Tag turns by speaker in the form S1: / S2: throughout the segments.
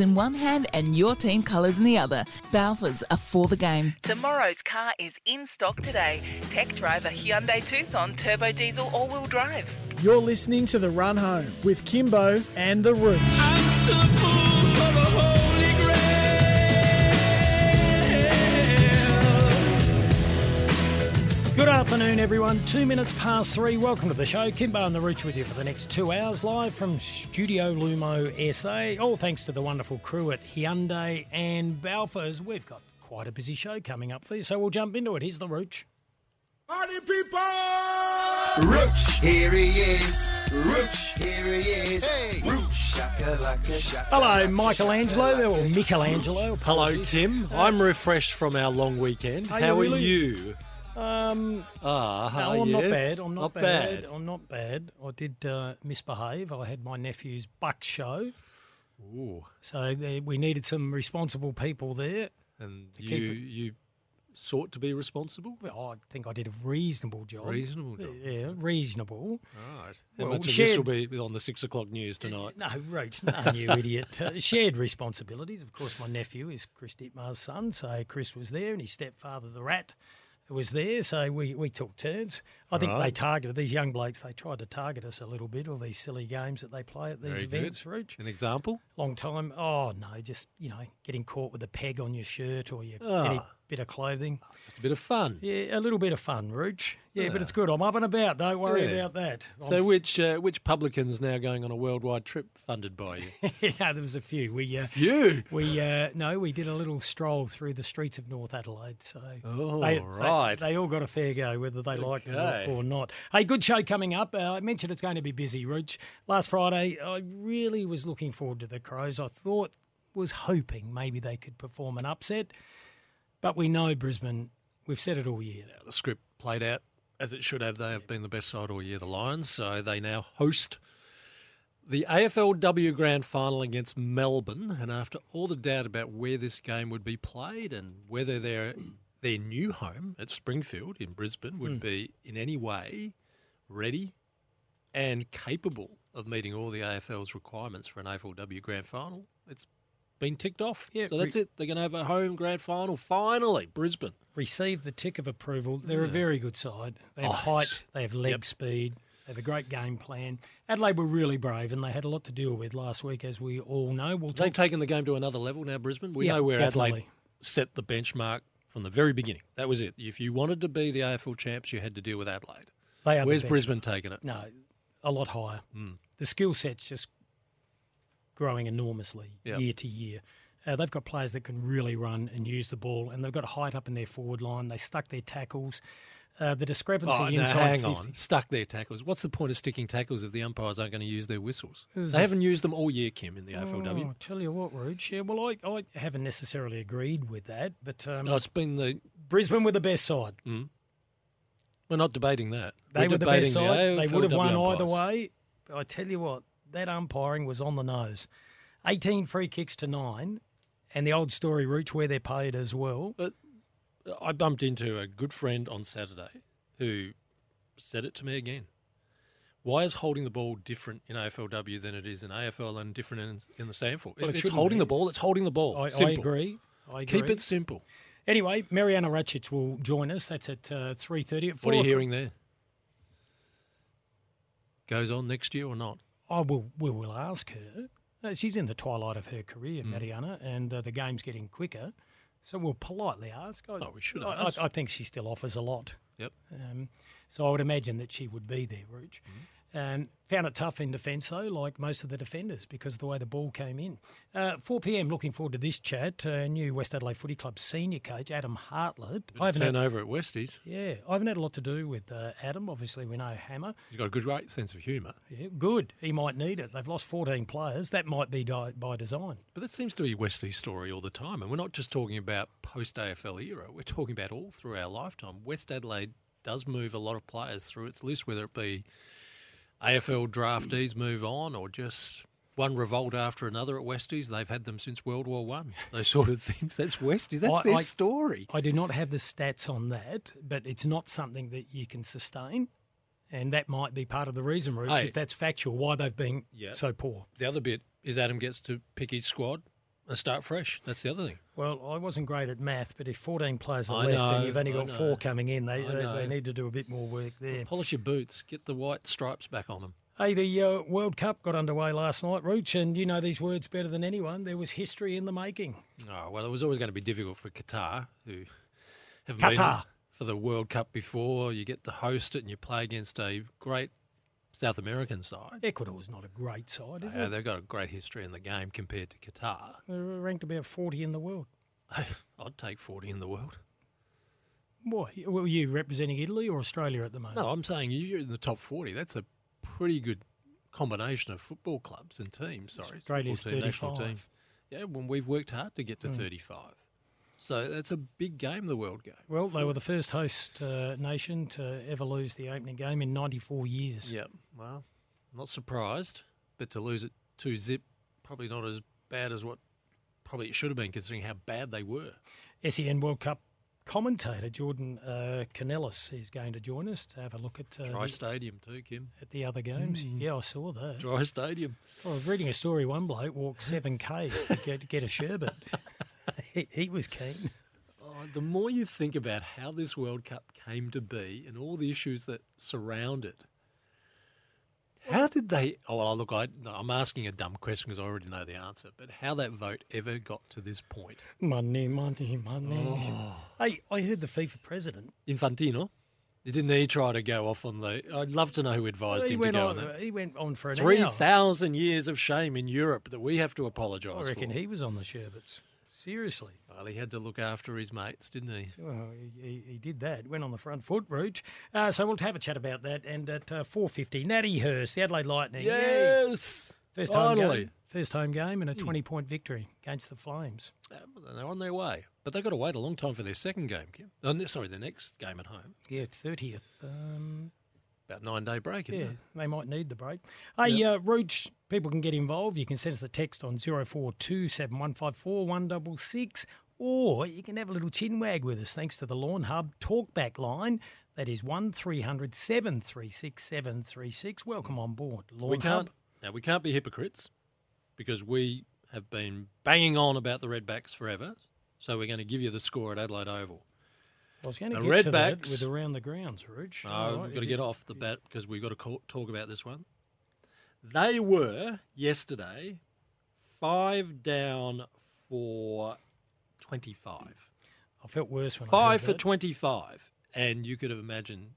S1: In one hand and your team colours in the other. Balfours are for the game.
S2: Tomorrow's car is in stock today. Tech driver Hyundai Tucson turbo diesel all-wheel drive.
S3: You're listening to The Run Home with Kimbo and The Rooch.
S4: Good afternoon, everyone. Two minutes past three. Welcome to the show. Kimbo and the Rooch with you for the next two hours, live from Studio Lumo SA. All thanks to the wonderful crew at Hyundai and Balfours. We've got quite a busy show coming up for you, so we'll jump into it. Here's the Rooch.
S5: Party people! Rooch, here he is. Rooch, here he is. Hey. Rooch, shakalaka, shakalaka.
S4: Hello, Michelangelo, or Michelangelo.
S6: Hello. Tim. I'm refreshed from our long weekend.
S4: Are you
S6: How are you?
S4: Um,
S6: Ah,
S4: no, I'm not bad. I'm not,
S6: Not
S4: bad.
S6: bad.
S4: I'm not bad. I did uh, misbehave. I had my nephew's buck show,
S6: Ooh,
S4: so there, we needed some responsible people there.
S6: and you you sought to be responsible.
S4: Well, I think I did a reasonable job.
S6: Reasonable job.
S4: Yeah, reasonable.
S6: Right. How
S4: Well,
S6: much of
S4: shared-
S6: this will be on the six o'clock news tonight?
S4: No, Rooch, no, you idiot. Uh, shared responsibilities. Of course, my nephew is Chris Dittmar's son, so Chris was there, and his stepfather, the rat, was there. So we, we took turns. I think they
S6: Right.
S4: targeted these young blokes. They tried to target us a little bit, all these silly games that they play at these
S6: Very good.
S4: events, Rooch.
S6: An example?
S4: Long time. Oh no, just you know, getting caught with a peg on your shirt or your
S6: Ah.
S4: any bit of clothing.
S6: Just a bit of fun.
S4: Yeah, a little bit of fun, Rooch. Yeah, but it's good. I'm up and about. Don't worry
S6: Yeah.
S4: about that.
S6: So
S4: I'm
S6: which uh, which publican's now going on a worldwide trip funded by you?
S4: yeah, there was a few. We uh,
S6: you.
S4: we uh, no, we did a little stroll through the streets of North Adelaide. So
S6: Oh,
S4: they,
S6: right.
S4: they, they all got a fair go, whether they liked it
S6: Okay.
S4: Or, or not. Hey, good show coming up. Uh, I mentioned it's going to be busy, Rich. Last Friday, I really was looking forward to the Crows. I thought, was hoping maybe they could perform an upset, but we know Brisbane. We've said it all year.
S6: The script played out as it should have. They have been the best side all year, the Lions. So they now host the AFLW Grand Final against Melbourne. And after all the doubt about where this game would be played and whether their their new home at Springfield in Brisbane would hmm. be in any way ready and capable of meeting all the AFL's requirements for an AFLW Grand Final, it's been ticked off.
S4: Yeah,
S6: so that's it. They're going to have a home Grand Final finally, Brisbane.
S4: Received the tick of approval. They're a very good side. They have
S6: Oh,
S4: height. They have leg
S6: Yep.
S4: speed. They have a great game plan. Adelaide were really brave, and they had a lot to deal with last week, as we all know. We'll
S6: They've
S4: talk.
S6: taken the game to another level now, Brisbane. We
S4: Yeah,
S6: know where Adelaide set the benchmark from the very beginning. That was it. If you wanted to be the AFL champs, you had to deal with Adelaide.
S4: They are the
S6: Where's
S4: best.
S6: Brisbane taking it?
S4: No, a lot higher.
S6: Hmm.
S4: The skill set's just growing enormously
S6: Yep.
S4: year to year. Uh, they've got players that can really run and use the ball, and they've got height up in their forward line. They stuck their tackles. Uh, the discrepancy
S6: Oh, no,
S4: inside
S6: hang
S4: 50.
S6: on. Stuck their tackles. What's the point of sticking tackles if the umpires aren't going to use their whistles?
S4: There's
S6: They
S4: a-
S6: haven't used them all year, Kim, in the
S4: Oh,
S6: AFLW.
S4: tell you what, Rooch. Yeah, well, I, I haven't necessarily agreed with that, but um,
S6: No, it's been the.
S4: Brisbane were the best side.
S6: We're not debating that.
S4: They
S6: we're
S4: were the best side. They would have won
S6: AFLW
S4: either way. But I tell you what, that umpiring was on the nose. 18 free kicks to nine, and the old story Rooch where they're paid as well.
S6: But I bumped into a good friend on Saturday who said it to me again. Why is holding the ball different in AFLW than it is in AFL and different in, in the Sanford?
S4: Well, it
S6: it's holding
S4: be.
S6: the ball, it's holding the ball.
S4: I, I agree. I agree.
S6: Keep it simple.
S4: Anyway, Marijana Rajcic will join us. That's at uh, 3.30. At
S6: What are you hearing there? Goes on next year or not?
S4: I will, we will ask her. Uh, she's in the twilight of her career,
S6: Hmm.
S4: Marijana, and uh, the game's getting quicker. So we'll politely ask. I,
S6: Oh, we should
S4: I. I, I think she still offers a lot.
S6: Yep.
S4: Um, so I would imagine that she would be there, Rooch.
S6: Mm-hmm.
S4: Um, found it tough in defence, though, like most of the defenders, because of the way the ball came in. Uh, 4 p.m. Looking forward to this chat. Uh, new West Adelaide Footy Club senior coach Adam Hartlett. I haven't had,
S6: Turnover at Westies.
S4: yeah, I haven't had a lot to do with uh, Adam. Obviously, we know Hammer.
S6: He's got a good great sense of humour.
S4: Yeah, good. He might need it. They've lost 14 players. That might be di- by design.
S6: But that seems to be Westies' story all the time. And we're not just talking about post AFL era, we're talking about all through our lifetime. West Adelaide does move a lot of players through its list, whether it be AFL draftees move on or just one revolt after another at Westies. They've had them since World War One. Those sort of things. That's Westies. That's
S4: I-
S6: their
S4: I-
S6: story.
S4: I do not have the stats on that, but it's not something that you can sustain. And that might be part of the reason, Rich,
S6: Hey.
S4: if that's factual, why they've been
S6: Yeah.
S4: so poor.
S6: The other bit is Adam gets to pick his squad and start fresh. That's the other thing.
S4: Well, I wasn't great at math, but if 14 players are
S6: I
S4: left
S6: know,
S4: and you've only got four coming in, they, they, they need to do a bit more work there.
S6: Polish your boots. Get the white stripes back on them.
S4: Hey, the uh, World Cup got underway last night, Rooch, and you know these words better than anyone. There was history in the making.
S6: Oh, well, it was always going to be difficult for Qatar, who have
S4: Qatar.
S6: been for the World Cup before. You get to host it and you play against a great South American side.
S4: Ecuador's not a great side, is
S6: Uh,
S4: it?
S6: they've got a great history in the game compared to Qatar.
S4: They're ranked about 40 in the world.
S6: I'd take 40 in the world.
S4: Why? Were you representing Italy or Australia at the moment?
S6: No, I'm saying you're in the top 40. That's a pretty good combination of football clubs and teams. Sorry,
S4: Australia's
S6: football team, national
S4: 35.
S6: team. Yeah, when we've worked hard to get to 35. So that's a big game, the World Game.
S4: Well, they were the first host uh, nation to ever lose the opening game in 94 years.
S6: Yeah, well, not surprised, but to lose it two zip, probably not as bad as what probably it should have been, considering how bad they were.
S4: SEN World Cup commentator Jordan uh, Canellis is going to join us to have a look at, uh,
S6: Dry
S4: the,
S6: stadium too, Kim.
S4: at the other games. Yeah, I saw that.
S6: Dry stadium.
S4: I was reading a story. One bloke walked seven k's to get get a sherbet. he, he was keen.
S6: Oh, the more you think about how this World Cup came to be and all the issues that surround it, how did they? Oh, well, look, I, I'm asking a dumb question because I already know the answer. But how that vote ever got to this point?
S4: Money, money, money.
S6: Oh.
S4: Hey, I heard the FIFA president.
S6: Infantino, didn't he try to go off on the? I'd love to know who advised
S4: he
S6: him to go
S4: on.
S6: on that.
S4: He went on for an
S6: Three thousand years of shame in Europe that we have to apologise.
S4: I reckon
S6: for.
S4: he was on the sherbets. Seriously.
S6: Well, he had to look after his mates, didn't he?
S4: Well, he, he, did that. Went on the front foot, Rooch. Uh, so we'll have a chat about that. And at uh, 4.50, Natty Hurst, the Adelaide Lightning. Yay.
S6: Yes,
S4: First home
S6: finally.
S4: game. First home game and a 20-point victory against the Flames.
S6: Uh, they're on their way, but they've got to wait a long time for their second game. Kim. Oh, sorry, their next game at home.
S4: Yeah, 30th. Um,
S6: About nine day break.
S4: Yeah,
S6: it?
S4: they might need the break. Hey, uh, Rooch, people can get involved. You can send us a text on 0427 154 166 or you can have a little chin wag with us thanks to the Lawn Hub talkback line. That is one 736 736. Welcome on board. Lawn
S6: We
S4: Hub.
S6: Now we can't be hypocrites because we have been banging on about the Redbacks forever. So we're going to give you the score at Adelaide Oval.
S4: I was going to
S6: The
S4: get to that with around the grounds, Rooch.
S6: No,
S4: right,
S6: we've got to get off the bat because we've got to call, talk about this one. They were yesterday five down for 25.
S4: I felt worse when I
S6: Five for
S4: that.
S6: 25. And you could have imagined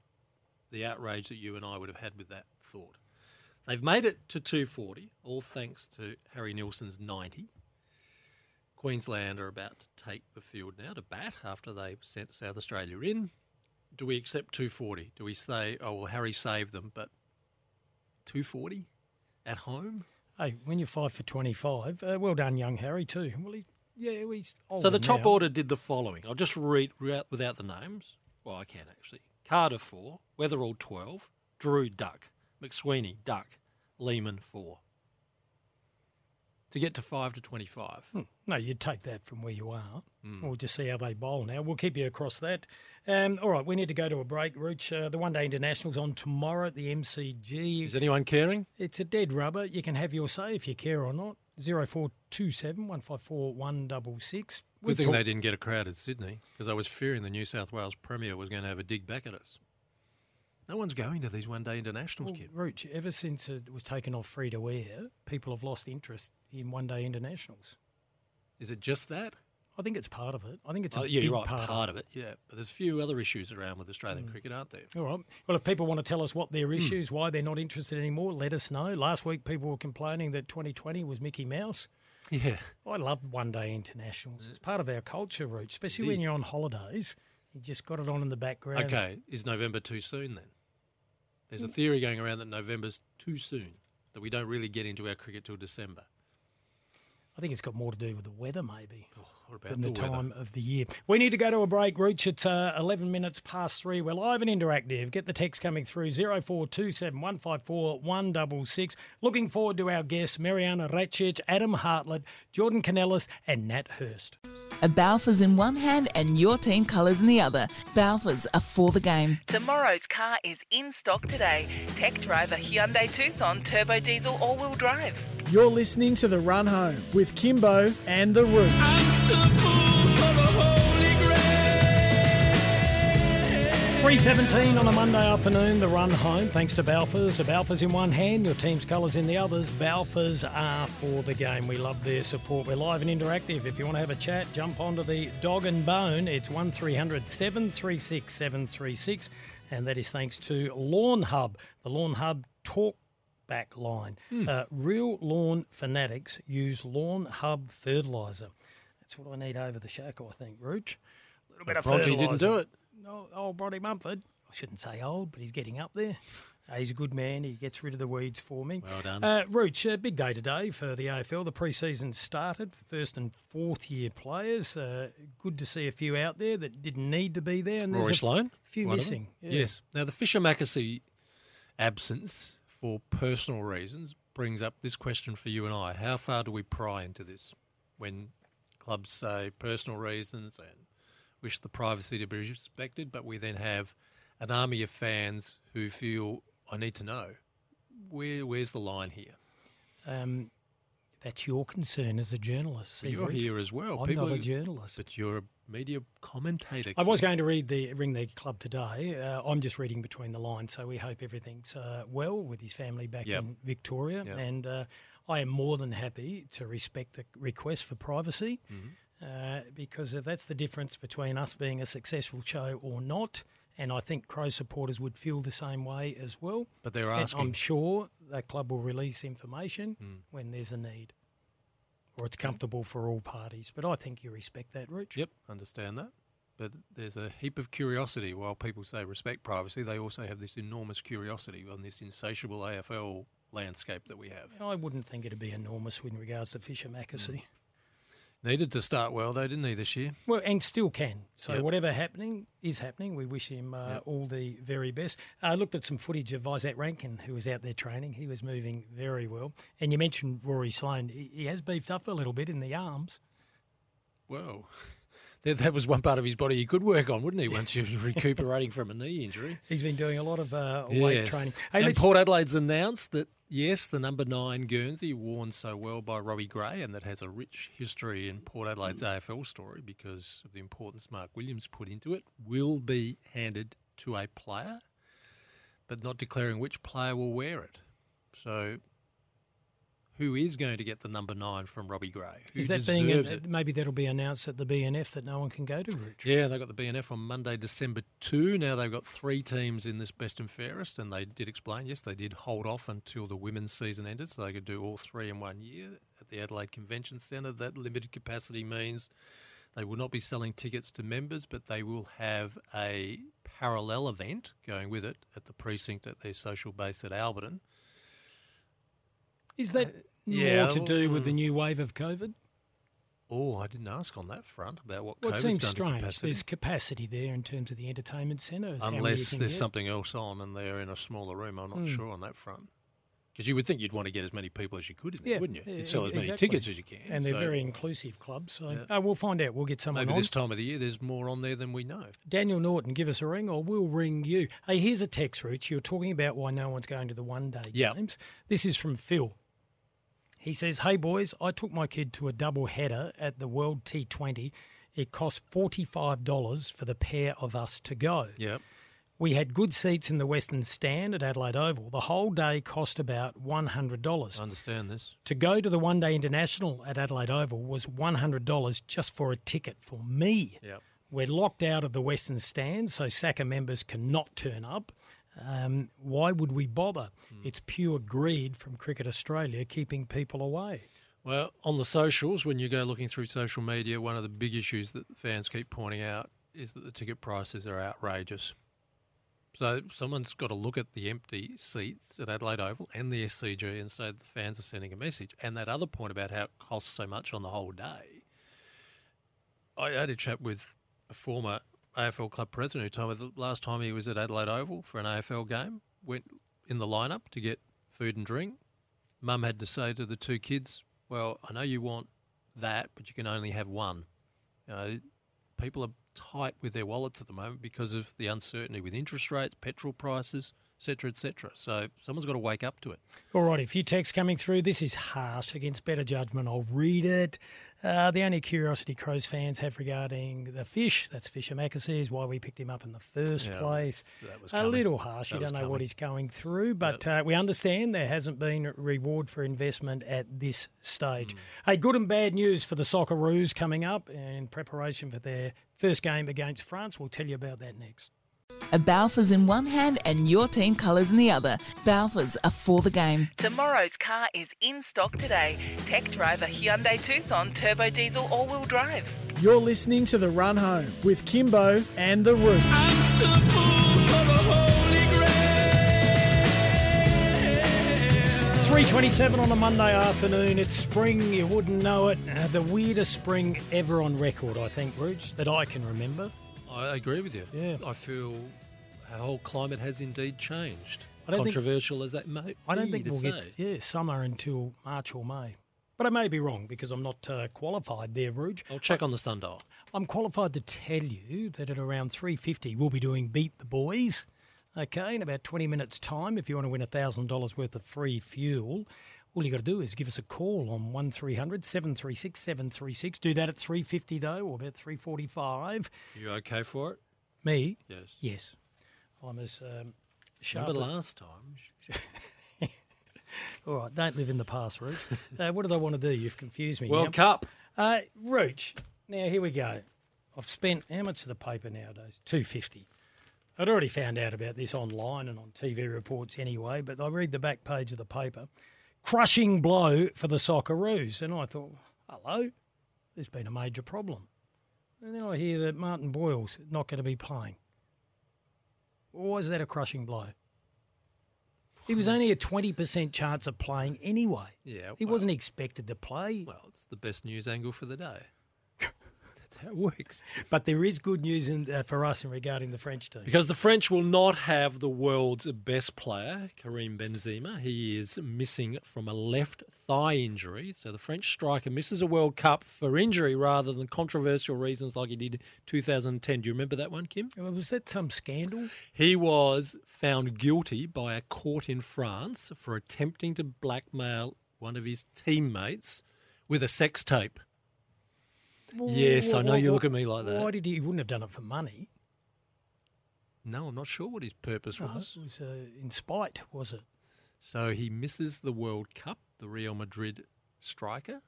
S6: the outrage that you and I would have had with that thought. They've made it to 240, all thanks to Harry Nielsen's 90. Queensland are about to take the field now to bat after they sent South Australia in. Do we accept 240? Do we say, oh, well, Harry saved them, but 240 at home?
S4: Hey, when you're five for 25, uh, well done, young Harry, too. Well, he, yeah, well, he's
S6: So the top
S4: now.
S6: order did the following. I'll just read without, without the names. Well, I can actually. Carter 4, Weatherald 12, Drew Duck, McSweeney Duck, Lehmann 4. To get to 5 to 25.
S4: Hmm. No, you'd take that from where you are.
S6: Hmm.
S4: We'll just see how they bowl now. We'll keep you across that. Um, all right, we need to go to a break, Rooch. Uh, the One Day International's on tomorrow at the MCG.
S6: Is anyone caring?
S4: It's a dead rubber. You can have your say if you care or not. 0427 154 166.
S6: Good thing they didn't get a crowd at Sydney because I was fearing the New South Wales Premier was going to have a dig back at us. No one's going to these one day internationals,
S4: Well,
S6: kid.
S4: Rooch, ever since it was taken off free to air, people have lost interest in One Day Internationals.
S6: Is it just that?
S4: I think it's part of it. I think it's a
S6: Oh, yeah,
S4: big
S6: right.
S4: part,
S6: Part, of it, yeah. But there's a few other issues around with Australian cricket, aren't there?
S4: All right. Well, if people want to tell us what
S6: Hmm.
S4: their issues, why they're not interested anymore, let us know. Last week, people were complaining that 2020 was Mickey Mouse.
S6: Yeah.
S4: I love one day internationals. It's part of our culture, Rooch, especially when you're on holidays. You just got it on in the background.
S6: Okay, is November too soon then? There's a mm. theory going around that November's too soon, that we don't really get into our cricket till December.
S4: I think it's got more to do with the weather, maybe,
S6: What about
S4: than the,
S6: the,
S4: time of the year. We need to go to a break, Rooch. It's uh, 11 minutes past three. We're live and interactive. Get the text coming through 0427 154 166. Looking forward to our guests, Marijana Rajcic, Adam Hartlett, Jordan Canellis, and Nat Hurst.
S1: A Balfours in one hand and your team colours in the other. Balfours are for the game.
S2: Tomorrow's car is in stock today. Tech driver Hyundai Tucson turbo diesel all-wheel drive.
S3: You're listening to The Run Home with Kimbo and The Rooch.
S4: 317 on a Monday afternoon, the run home, thanks to Balfours. A Balfours in one hand, your team's colours in the others. Balfours are for the game. We love their support. We're live and interactive. If you want to have a chat, jump onto the dog and bone. It's 1300 736 736, and that is thanks to Lawn Hub, the Lawn Hub talk back line. Uh, real lawn fanatics use Lawn Hub fertiliser. That's what I need over the shack, I think, Rooch. A little bit of
S6: Bronte didn't do it.
S4: Oh, old Brodie Mumford. I shouldn't say old, but he's getting up there. Uh, he's a good man. He gets rid of the weeds for me.
S6: Well done.
S4: Uh, Rooch, a big day today for the AFL. The pre-season started for first and fourth year players. Uh, good to see a few out there that didn't need to be there. And there's
S6: Rory
S4: a f-
S6: Sloane,
S4: few
S6: one of them.
S4: missing. Yeah.
S6: Yes. Now the Fischer McAsey absence for personal reasons brings up this question for you and I: How far do we pry into this when clubs say personal reasons and wish the privacy to be respected, but we then have an army of fans who feel I need to know where where's the line here.
S4: Um, that's your concern as a journalist.
S6: Well, you're here as well.
S4: I'm
S6: People
S4: not a journalist.
S6: but you're a media commentator.
S4: I was going to read the ring the club today. Uh, I'm just reading between the lines, so we hope everything's uh, well with his family back
S6: Yep.
S4: in Victoria,
S6: Yep.
S4: and uh, I am more than happy to respect the request for privacy,
S6: Mm-hmm.
S4: uh, because if that's the difference between us being a successful show or not, and I think Crow supporters would feel the same way as well.
S6: But they're
S4: And
S6: asking.
S4: I'm sure that club will release information
S6: Mm.
S4: when there's a need. Or it's comfortable for all parties. But I think you respect that, Rich.
S6: Yep, understand that. But there's a heap of curiosity. While people say respect privacy, they also have this enormous curiosity on this insatiable AFL landscape that we have.
S4: I wouldn't think it'd be enormous with regards to Fischer McAsey.
S6: Needed to start well, though, didn't he, this year?
S4: Well, and still can. So
S6: Yep.
S4: whatever happening is happening. We wish him uh,
S6: Yep.
S4: all the very best. I looked at some footage of Izak Rankine, who was out there training. He was moving very well. And you mentioned Rory Sloane. He, he has beefed up a little bit in the arms.
S6: Whoa. That, that was one part of his body he could work on, wouldn't he, once he was recuperating from a knee injury?
S4: He's been doing a lot of uh, weight
S6: Yes.
S4: training. Hey,
S6: and Port Adelaide's announced that, yes, the number nine Guernsey, worn so well by Robbie Gray, and that has a rich history in Port Adelaide's AFL story because of the importance Mark Williams put into it, will be handed to a player, but not declaring which player will wear it. So, who is going to get the number nine from Robbie Gray?
S4: Is that being
S6: it?
S4: maybe that'll be announced at the BNF that no one can go to, Rich?
S6: Yeah, they got the BNF on Monday, December 2. Now they've got three teams in this best and fairest, and they did explain, yes, they did hold off until the women's season ended, so they could do all three in one year at the Adelaide Convention Centre. That limited capacity means they will not be selling tickets to members, but they will have a parallel event going with it at the precinct at their social base at Alberton.
S4: Is that
S6: Uh, yeah,
S4: more to do with the
S6: mm.
S4: new wave of COVID?
S6: Oh, I didn't ask on that front about what
S4: Well, it
S6: COVID's
S4: seems
S6: done
S4: strange.
S6: capacity.
S4: There's capacity there in terms of the entertainment centre. is how many you
S6: Unless there's
S4: get.
S6: something else on and they're in a smaller room, I'm not
S4: Mm.
S6: sure on that front. Because you would think you'd want to get as many people as you could in there,
S4: Yeah,
S6: wouldn't you? You'd sell as many tickets as you can.
S4: and they're
S6: so
S4: very inclusive clubs. So
S6: Yeah.
S4: uh, we'll find out. We'll get someone
S6: Maybe
S4: on.
S6: this time of the year, there's more on there than we know.
S4: Daniel Norton, give us a ring, or we'll ring you. Hey, here's a text, Rich. You're talking about why no one's going to the one day
S6: Yep.
S4: games. This is from Phil. He says, Hey, boys, I took my kid to a double header at the World T20. It cost $45 for the pair of us to go.
S6: Yep.
S4: We had good seats in the Western Stand at Adelaide Oval. The whole day cost about $100.
S6: I understand this.
S4: To go to the One Day International at Adelaide Oval was $100 just for a ticket for me.
S6: Yep.
S4: We're locked out of the Western Stand, so SACA members cannot turn up. Um, why would we bother?
S6: Hmm.
S4: It's pure greed from Cricket Australia keeping people away.
S6: Well, on the socials, when you go looking through social media, one of the big issues that fans keep pointing out is that the ticket prices are outrageous. So someone's got to look at the empty seats at Adelaide Oval and the SCG and say the fans are sending a message. And that other point about how it costs so much on the whole day. I had a chat with a former AFL club president who told me the last time he was at Adelaide Oval for an AFL game, went in the lineup to get food and drink. Mum had to say to the two kids, "Well, I know you want that, but you can only have one." You know, people are tight with their wallets at the moment because of the uncertainty with interest rates, petrol prices, etc., etc. So someone's got to wake up to it.
S4: All right, a few texts coming through. This is harsh against better judgment. I'll read it. Uh, the only curiosity Crows fans have regarding the fish, that's Fischer McAsey, is why we picked him up in the first
S6: Yeah,
S4: place. a little harsh.
S6: That
S4: you don't know what he's going through, but uh, we understand there hasn't been reward for investment at this stage.
S6: Hmm.
S4: Hey, good and bad news for the Socceroos coming up in preparation for their first game against France. We'll tell you about that next.
S1: A Balfours in one hand and your team colours in the other. Balfours are for the game.
S2: Tomorrow's car is in stock today. Tech driver Hyundai Tucson turbo diesel all-wheel drive.
S3: You're listening to The Run Home with Kimbo and The Rooch.
S4: 3.27 on a Monday afternoon. It's spring, you wouldn't know it. Uh, the weirdest spring ever on record, I think, Rooch, that I can remember.
S6: I agree with you.
S4: Yeah.
S6: I feel our whole climate has indeed changed.
S4: I don't think-
S6: Controversial as that may
S4: I don't think we'll
S6: say.
S4: get yeah, summer until March or May. But I may be wrong because I'm not uh, qualified there, Rooch.
S6: I'll check on the sundial.
S4: I'm qualified to tell you that at around 3.50 we'll be doing Beat the Boys. Okay, in about 20 minutes' time, if you want to win $1,000 worth of free fuel, all you got to do is give us a call on 1300 736 736. Do that at 3.50 though, or about 3.45.
S6: You okay for it?
S4: Me?
S6: Yes.
S4: Yes. I'm as um, sharp.
S6: Remember
S4: as-
S6: last time?
S4: All right, don't live in the past, Rooch. uh, what did I want to do? You've confused me.
S6: World
S4: now.
S6: Cup.
S4: Uh, Rooch, now here we go. I've spent how much of the paper nowadays? Two fifty. I'd already found out about this online and on TV reports anyway, but I read the back page of the paper. Crushing blow for the Socceroos. And I thought, hello, there's been a major problem. And then I hear that Martin Boyle's not going to be playing. Why is that a crushing blow? He was only a 20% chance of playing anyway.
S6: Yeah.
S4: He
S6: well-
S4: wasn't expected to play.
S6: Well, it's the best news angle for the day. That's how it works.
S4: But there is good news in, uh, for us in regarding the French team.
S6: Because the French will not have the world's best player, Karim Benzema. He is missing from a left thigh injury. So the French striker misses a World Cup for injury rather than controversial reasons like he did 2010. Do you remember that one, Kim?
S4: Was that some scandal?
S6: He was found guilty by a court in France for attempting to blackmail one of his teammates with a sex tape. Yes, I know you look at me like that.
S4: Why did he? He wouldn't have done it for money.
S6: No, I'm not sure what his purpose
S4: No,
S6: was.
S4: it was uh, in spite, was it?
S6: So he misses the World Cup, the Real Madrid striker.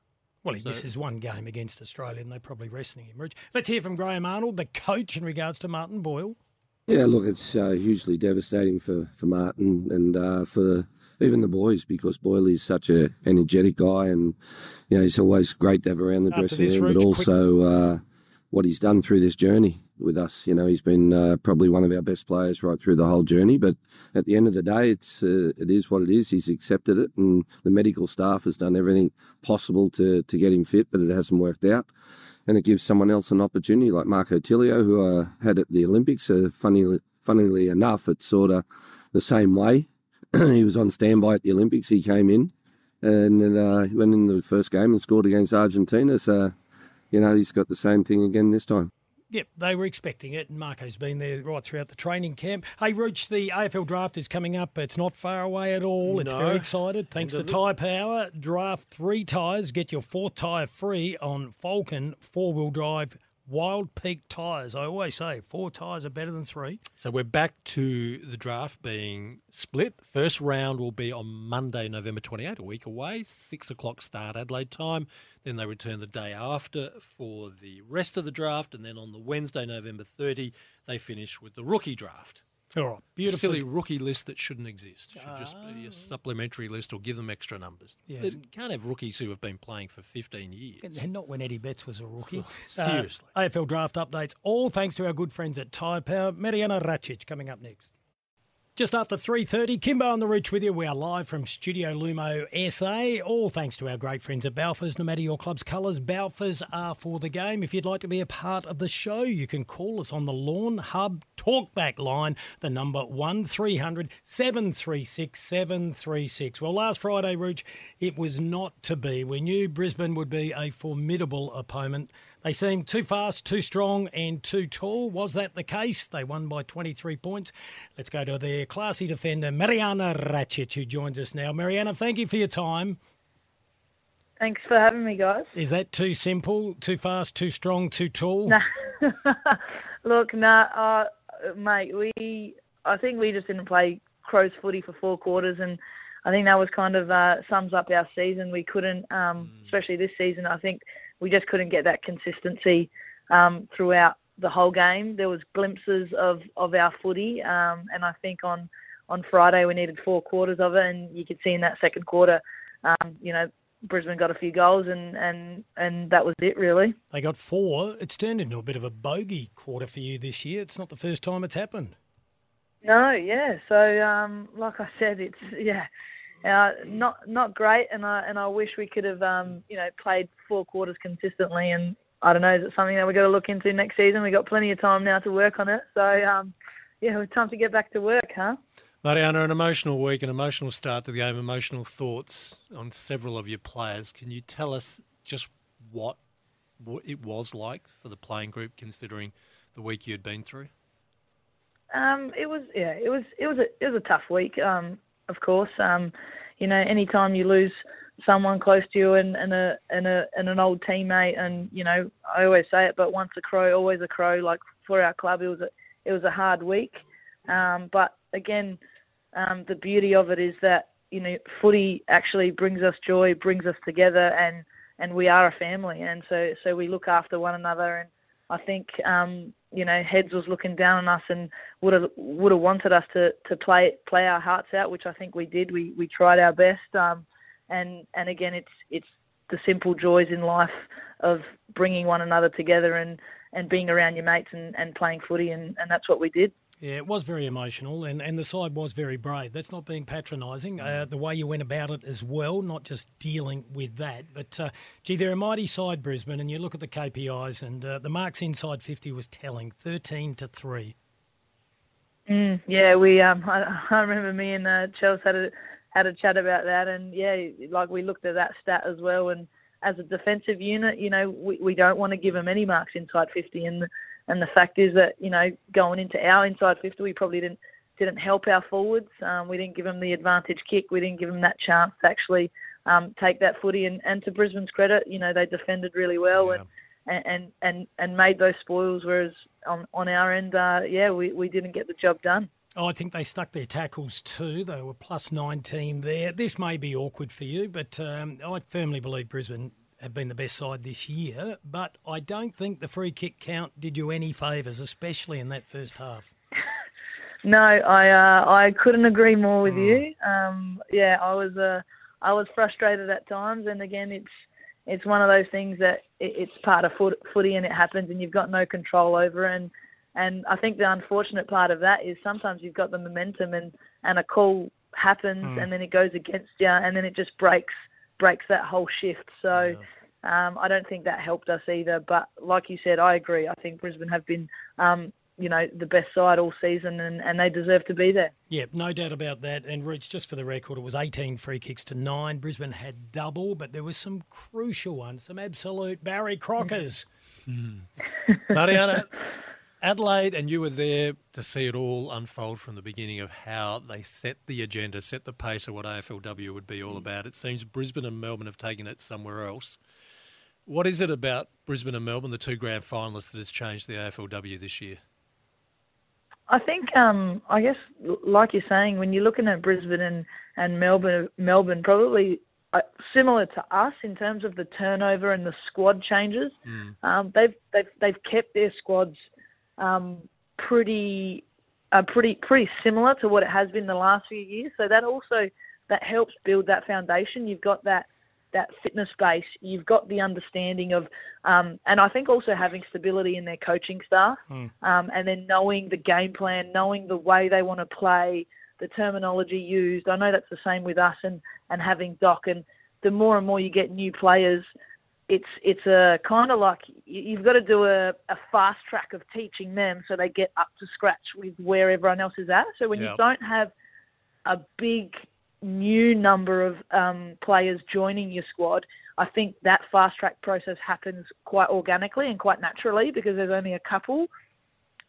S4: Well, he
S6: So-
S4: misses one game against Australia, and they're probably resting him. Rich. Let's hear from Graham Arnold, the coach, in regards to Martin Boyle.
S7: Yeah, look, it's uh, hugely devastating for, for Martin and uh, for even the boys because Boyle is such a energetic guy and you know he's always great to have around the
S4: After
S7: dressing room,
S4: Rooch,
S7: but also uh, what he's done through this journey with us. You know, he's been uh, probably one of our best players right through the whole journey. But at the end of the day, it's uh, it is what it is. He's accepted it, and the medical staff has done everything possible to to get him fit, but it hasn't worked out and it gives someone else an opportunity, like Marco Tilio, who uh, had at the Olympics. Uh, funnily, funnily enough, it's sort of the same way. he was on standby at the Olympics. He came in and then uh, he went in the first game and scored against Argentina. So, you know, he's got the same thing again this time.
S4: Yep, they were expecting it, and Marco's been there right throughout the training camp. Hey, Rooch, the AFL draft is coming up. It's not far away at all. It's
S6: No.
S4: very excited. Thanks to
S6: of
S4: Tyre Power. Draft three tyres. Get your fourth tyre free on Falken four wheel drive Wild Peak tyres. I always say four tyres are better than three.
S6: So we're back to the draft being split. First round will be on Monday, November 28, a week away, 6 o'clock start Adelaide time. Then they return the day after for the rest of the draft. And then on the Wednesday, November 30, they finish with the rookie draft.
S4: All right, beautiful.
S6: Silly rookie list that shouldn't exist. It should just be a supplementary list or give them extra numbers.
S4: Yeah.
S6: They can't have rookies who have been playing for 15 years.
S4: And not when Eddie Betts was a rookie.
S6: Oh, seriously.
S4: Uh, AFL draft updates, all thanks to our good friends at Tyre Power. Marijana Rajcic coming up next. Just after 3.30, Kimbo on the Rooch with you. We are live from Studio Lumo SA, all thanks to our great friends at Balfours. No matter your club's colours, Balfours are for the game. If you'd like to be a part of the show, you can call us on the Lawn Hub Talkback line, the number 1300 736 736. Well, last Friday, Rooch, it was not to be. We knew Brisbane would be a formidable opponent. They seemed too fast, too strong, and too tall. Was that the case? They won by 23 points. Let's go to their classy defender, Marijana Rajcic, who joins us now. Marijana, thank you for your time.
S8: Thanks for having me, guys.
S4: Is that too simple? Too fast, too strong, too tall?
S8: Nah. Look, nah, uh, mate, we, I think we just didn't play Crows footy for four quarters, and I think that was kind of uh, sums up our season. We couldn't, um, especially this season, I think we just couldn't get that consistency um, throughout the whole game. There was glimpses of, of our footy, um, and I think on on Friday we needed four quarters of it, and you could see in that second quarter, um, you know, Brisbane got a few goals, and, and and that was it really.
S4: They got four. It's turned into a bit of a bogey quarter for you this year. It's not the first time it's happened.
S8: No, yeah. So, um, like I said, it's yeah, uh, not not great, and I and I wish we could have um, you know played four quarters consistently. And I don't know, is it something that we've got to look into next season? We've got plenty of time now to work on it. So, um, yeah, it's time to get back to work, huh?
S6: Marijana, an emotional week, an emotional start to the game, emotional thoughts on several of your players. Can you tell us just what, what it was like for the playing group, considering the week you had been through?
S8: Um, it was yeah, it was it was a it was a tough week. Um, of course, um, you know, anytime you lose someone close to you and, and a and a and an old teammate, and you know, I always say it, but once a crow, always a crow. Like for our club, it was a it was a hard week. Um, but again, um, the beauty of it is that you know, footy actually brings us joy, brings us together, and and we are a family, and so so we look after one another. And I think um, you know, Heads was looking down on us and would have would have wanted us to to play play our hearts out, which I think we did. We we tried our best. Um, and and again, it's it's the simple joys in life of bringing one another together and and being around your mates and, and playing footy, and, and that's what we did.
S4: Yeah, it was very emotional, and, and the side was very brave. That's not being patronising. Uh, the way you went about it as well, not just dealing with that. But, uh, gee, they're a mighty side, Brisbane, and you look at the KPIs, and uh, the marks inside 50 was telling 13 to 3.
S8: Mm, yeah, we. Um, I, I remember me and uh, Chelsea had a had a chat about that, and yeah, like we looked at that stat as well. And as a defensive unit, you know, we, we don't want to give them any marks inside 50, and and the fact is that you know going into our inside 50, we probably didn't didn't help our forwards. Um, we didn't give them the advantage kick. We didn't give them that chance to actually um, take that footy. And, and to Brisbane's credit, you know they defended really well
S6: Yeah.
S8: and, and and and made those spoils. Whereas on on our end, uh, yeah, we, we didn't get the job done.
S4: Oh, I think they stuck their tackles too. They were plus 19 there. This may be awkward for you, but um, I firmly believe Brisbane have been the best side this year. But I don't think the free kick count did you any favours, especially in that first half.
S8: No, I uh, I couldn't agree more with you. Um, yeah, I was uh, I was frustrated at times, and again, it's it's one of those things that it, it's part of foot, footy and it happens, and you've got no control over. And and I think the unfortunate part of that is sometimes you've got the momentum, and and a call happens, and then it goes against you, and then it just breaks breaks that whole shift. So. Um, I don't think that helped us either, but like you said, I agree. I think Brisbane have been, um, you know, the best side all season, and, and they deserve to be there.
S4: Yeah, no doubt about that. And Rooch, just for the record, it was 18 free kicks to nine. Brisbane had double, but there were some crucial ones, some absolute Barry Crockers.
S6: Marijana, Adelaide, and you were there to see it all unfold from the beginning of how they set the agenda, set the pace of what AFLW would be all about. It seems Brisbane and Melbourne have taken it somewhere else. What is it about Brisbane and Melbourne, the two grand finalists, that has changed the AFLW this year?
S8: I think, um, I guess, like you're saying, when you're looking at Brisbane and, and Melbourne, Melbourne probably uh, similar to us in terms of the turnover and the squad changes. Um, they've they've they've kept their squads um, pretty uh, pretty pretty similar to what it has been the last few years. So that also that helps build that foundation. You've got that that fitness base. You've got the understanding of, um, and I think also having stability in their coaching staff, um, and then knowing the game plan, knowing the way they want to play. the terminology used. I know that's the same with us and and having Doc. And the more and more you get new players, it's it's a kind of like you've got to do a, a fast track of teaching them so they get up to scratch with where everyone else is at. So when
S6: Yep.
S8: you don't have a big new number of um, players joining your squad, I think that fast track process happens quite organically and quite naturally because there's only a couple.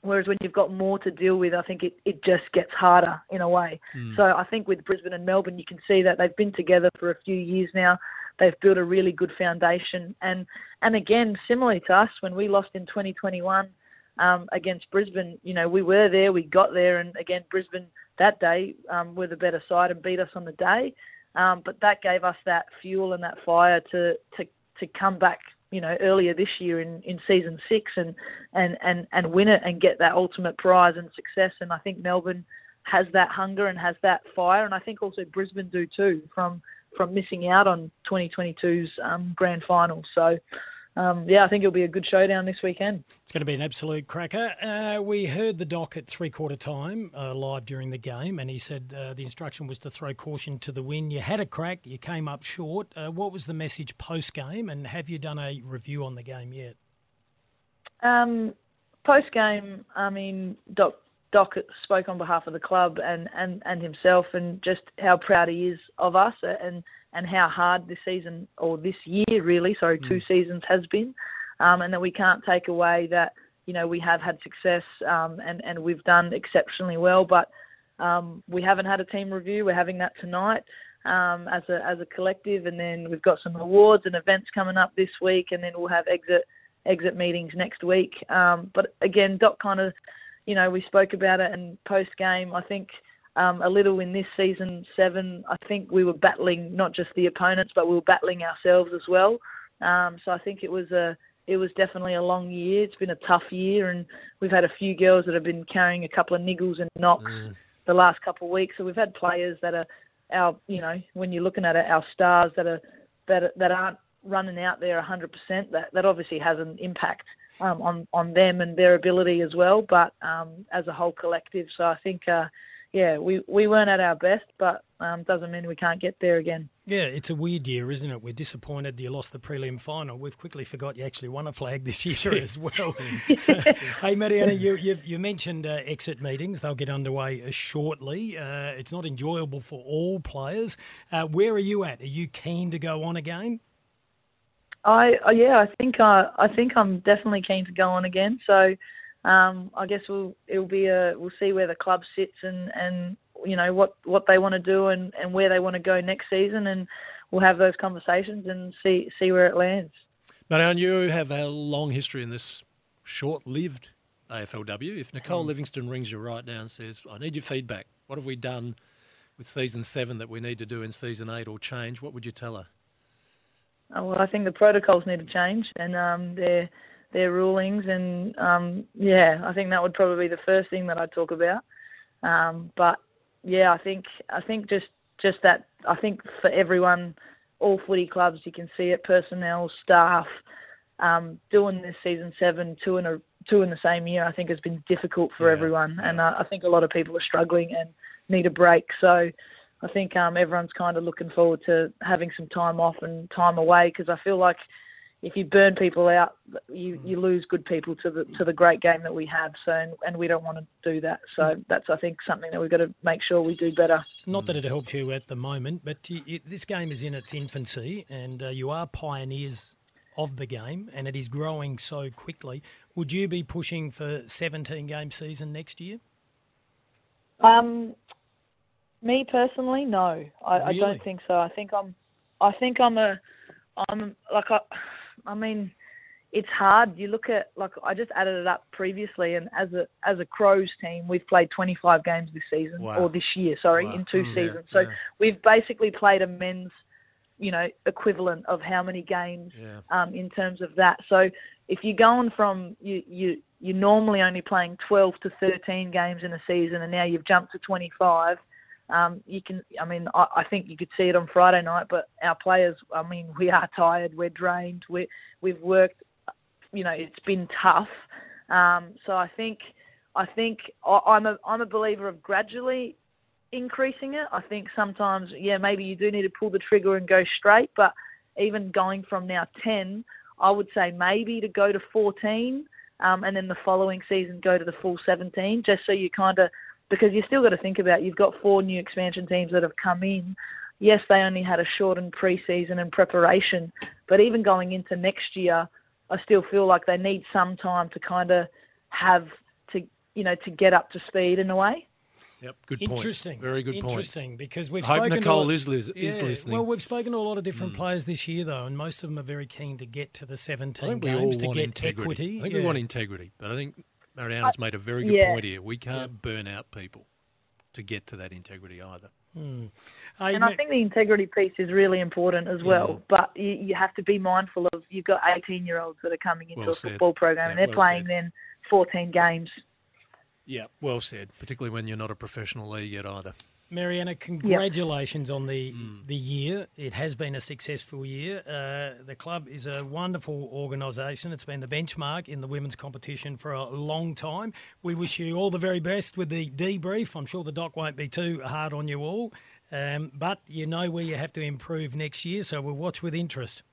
S8: Whereas when you've got more to deal with, I think it, it just gets harder in a way. So I think with Brisbane and Melbourne, you can see that they've been together for a few years now. They've built a really good foundation. And, and again, similarly to us, when we lost in 2021 um, against Brisbane, you know, we were there, we got there, and again, Brisbane that day um, were the better side and beat us on the day. Um, but that gave us that fuel and that fire to, to, to come back, you know, earlier this year in, in season six and, and, and, and win it and get that ultimate prize and success. And I think Melbourne has that hunger and has that fire, and I think also Brisbane do too from from missing out on 2022's um, grand final. So. Um, yeah, I think it'll be a good showdown this weekend.
S4: It's going to be an absolute cracker. Uh, we heard the doc at three quarter time uh, live during the game, and he said uh, the instruction was to throw caution to the wind. You had a crack, you came up short. Uh, what was the message post game, and have you done a review on the game yet?
S8: Um, Post game, I mean, Doc Doc spoke on behalf of the club and, and, and himself, and just how proud he is of us, and and how hard this season or this year really, sorry, two seasons has been, um, and that we can't take away that you know we have had success um, and and we've done exceptionally well, but um, we haven't had a team review. We're having that tonight um, as a as a collective, and then we've got some awards and events coming up this week, and then we'll have exit exit meetings next week. Um, but again, Doc kind of, you know, we spoke about it, and post game, I think um, a little in this season seven, I think we were battling not just the opponents, but we were battling ourselves as well. Um, so I think it was a it was definitely a long year. It's been a tough year, and we've had a few girls that have been carrying a couple of niggles and knocks the last couple of weeks. So we've had players that are our, you know, when you're looking at it, our stars that are that that aren't running out there 100%. That that obviously has an impact um, on on them and their ability as well. But um, as a whole collective, so I think. Uh, yeah, we, we weren't at our best, but um, doesn't mean we can't get there again.
S4: Yeah, it's a weird year, isn't it? We're disappointed you lost the prelim final. We've quickly forgot you actually won a flag this year as well. hey, Marijana, you, you, you mentioned uh, exit meetings. They'll get underway uh, shortly. Uh, it's not enjoyable for all players. Uh, where are you at? Are you keen to go on again?
S8: I uh, yeah, I think I I think I'm definitely keen to go on again. So um, I guess we'll it'll be a we'll see where the club sits and and you know what what they want to do and and where they want to go next season, and we'll have those conversations and see see where it lands.
S6: Marianne, you have a long history in this short-lived AFLW. If Nicole Livingstone rings you right now and says, "I need your feedback. What have we done with season seven that we need to do in season eight or change?" What would you tell her?
S8: Uh, well, I think the protocols need to change and um, their their rulings, and um, yeah, I think that would probably be the first thing that I'd talk about. Um, but yeah, I think I think just just that I think for everyone, all footy clubs, you can see it, personnel, staff, um, doing this season seven two in a two in the same year, I think has been difficult for everyone, and I think a lot of people are struggling and need a break. So. I think um, everyone's kind of looking forward to having some time off and time away because I feel like if you burn people out, you, you lose good people to the to the great game that we have. So and, and we don't want to do that. So that's I think something that we've got to make sure we do better.
S4: Not that it helps you at the moment, but you, you, this game is in its infancy, and uh, you are pioneers of the game, and it is growing so quickly. Would you be pushing for 17 game season next year?
S8: Um, me personally, no, I, I don't think so. I think I'm, I think I'm a, I'm like I, I mean, it's hard. You look at like I just added it up previously, and as a as a Crows team, we've played 25 games this season
S6: Wow.
S8: or this year, sorry,
S6: Wow.
S8: in two
S6: Mm, yeah,
S8: seasons. So
S6: yeah.
S8: we've basically played a men's, you know, equivalent of how many games
S6: Yeah.
S8: um, in terms of that. So if you're going from you you you're normally only playing 12 to 13 games in a season, and now you've jumped to 25. Um, you can, I mean, I, I think you could see it on Friday night, but our players, I mean, we are tired, we're drained, we we've worked, you know, it's been tough. Um, so I think, I think I, I'm a I'm a believer of gradually increasing it. I think sometimes, yeah, maybe you do need to pull the trigger and go straight, but even going from now 10, I would say maybe to go to 14 um, and then the following season go to the full 17, just so you kind of, because you still got to think about you've got four new expansion teams that have come in. Yes, they only had a shortened preseason and preparation, but even going into next year, I still feel like they need some time to kind of have to, you know, to get up to speed in a way.
S6: Yep, good point.
S4: Interesting.
S6: Very good point.
S4: Interesting because we've
S6: I hope
S4: spoken
S6: Nicole
S4: to, a-
S6: is lis- is
S4: Yeah,
S6: listening.
S4: Well, we've spoken to a lot of different
S6: Mm.
S4: players this year though, and most of them are very keen to get to the 17
S6: I think we all
S4: games to
S6: want
S4: get
S6: integrity.
S4: equity.
S6: I think
S4: yeah.
S6: we want integrity, but I think Marijana's made a very good
S8: yeah.
S6: point here. We can't burn out people to get to that integrity either.
S4: Hmm. Hey,
S8: And I think the integrity piece is really important as well. But you, you have to be mindful of you've got 18 year olds that are coming into
S6: Well
S8: a
S6: said.
S8: football program and they're
S6: well
S8: playing
S6: said.
S8: then 14 games.
S6: Yeah, well said. Particularly when you're not a professional league yet either.
S4: Marijana, congratulations on the the year. It has been a successful year. Uh, the club is a wonderful organisation. It's been the benchmark in the women's competition for a long time. We wish you all the very best with the debrief. I'm sure the doc won't be too hard on you all, um, but you know where you have to improve next year. So we'll watch with interest.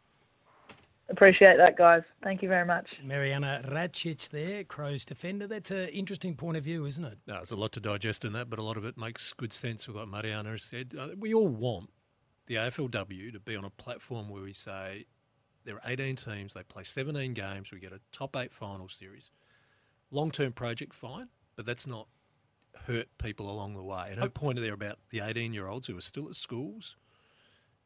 S8: Appreciate that, guys. Thank you very much.
S4: Marijana Rajcic there, Crows defender. That's an interesting point of view, isn't it?
S6: No, there's a lot to digest in that, but a lot of it makes good sense with what Marijana has said. Uh, we all want the AFLW to be on a platform where we say there are 18 teams, they play 17 games, we get a top eight final series. Long term project, fine, but that's not hurt people along the way. And her point there about the 18 year olds who are still at schools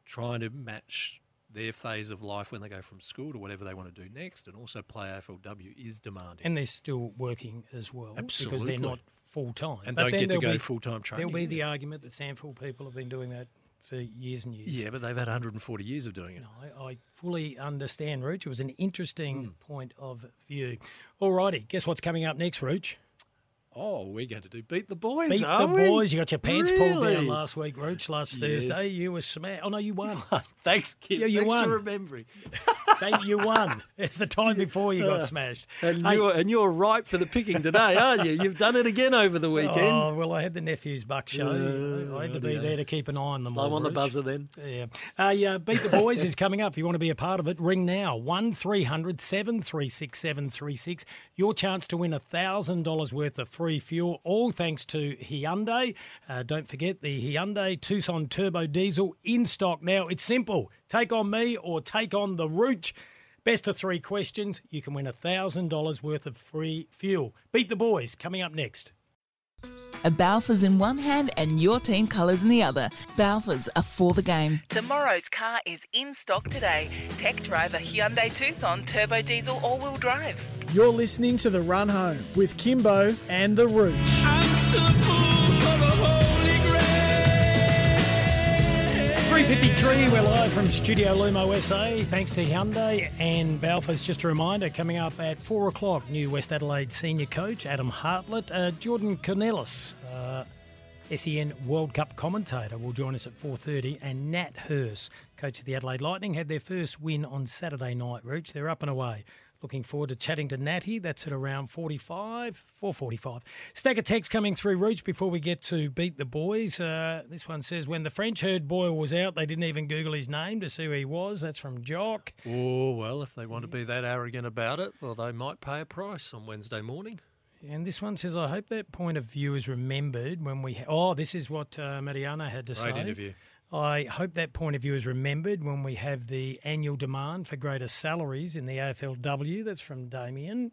S6: trying to match their phase of life when they go from school to whatever they want to do next and also play AFLW is demanding.
S4: And they're still working as well because they're not full time.
S6: And don't get to go full-time training.
S4: There'll be the argument that SANFL people have been doing that for years and years.
S6: Yeah, but they've had 140 years of doing it.
S4: I, I fully understand, Rooch. It was an interesting
S6: Hmm.
S4: point of view. Alrighty, guess what's coming up next, Rooch?
S6: Oh, we're going to do beat the boys.
S4: Beat the
S6: we?
S4: boys. You got your pants pulled down last week, Rooch. Last
S6: Yes.
S4: Thursday, you were smashed. Oh no, you won.
S6: Thanks, kid.
S4: Yeah, you
S6: Thanks
S4: won.
S6: for remembering.
S4: Thank you won. It's the time before you got smashed.
S6: And
S4: Hey,
S6: you're and you're ripe for the picking today, aren't you? You've done it again over the weekend.
S4: Oh, well, I had the Nephew's Buck show.
S6: Uh,
S4: I had to be there to keep an eye on them.
S6: Slow
S4: all,
S6: on the buzzer then.
S4: Yeah. Uh, yeah, Beat the Boys is coming up. If you want to be a part of it, ring now. 1300 736 736. Your chance to win a $1,000 worth of free fuel, all thanks to Hyundai. Uh, don't forget the Hyundai Tucson Turbo Diesel in stock now. It's simple. Take on me or take on the Rooch. Best of three questions. You can win $1,000 worth of free fuel. Beat the Boys coming up next.
S1: A Balfours in one hand and your team colours in the other. Balfours are for the game.
S2: Tomorrow's car is in stock today. Tech driver Hyundai Tucson turbo diesel all-wheel drive.
S3: You're listening to The Run Home with Kimbo and The Rooch.
S4: 353, we're live from Studio Lumo SA. Thanks to Hyundai and Balfour's. Just a reminder, coming up at 4 o'clock, new West Adelaide senior coach Adam Hartlett. Uh, Jordan Canellis, uh, SEN World Cup commentator, will join us at 4.30. And Nat Hurst, coach of the Adelaide Lightning, had their first win on Saturday night, Rooch. They're up and away. Looking forward to chatting to Natty. That's at around 45, 445. Stack of text coming through, Rooch, before we get to Beat the Boys. Uh, this one says, when the French heard Boyle was out, they didn't even Google his name to see who he was. That's from Jock.
S6: Oh, well, if they want to be that arrogant about it, well, they might pay a price on Wednesday morning.
S4: And this one says, I hope that point of view is remembered when we... Ha- oh, this is what uh, Marijana had to
S6: Great
S4: say.
S6: Great interview.
S4: I hope that point of view is remembered when we have the annual demand for greater salaries in the AFLW. That's from Damien.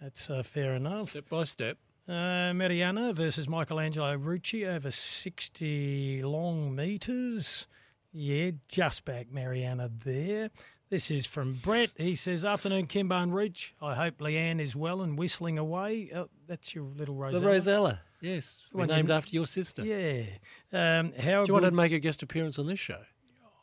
S4: That's uh, fair enough.
S6: Step by step.
S4: Uh, Marijana versus Michelangelo Rucci over 60 long metres. Yeah, just back Marijana there. This is from Brett. He says, Afternoon, Kimbo and Rooch. I hope Leanne is well and whistling away. Oh, that's your little
S6: The
S4: Rosella.
S6: Yes. we
S4: one you-
S6: named after your sister.
S4: Yeah. Um, how
S6: Do you want to make a guest appearance on this show?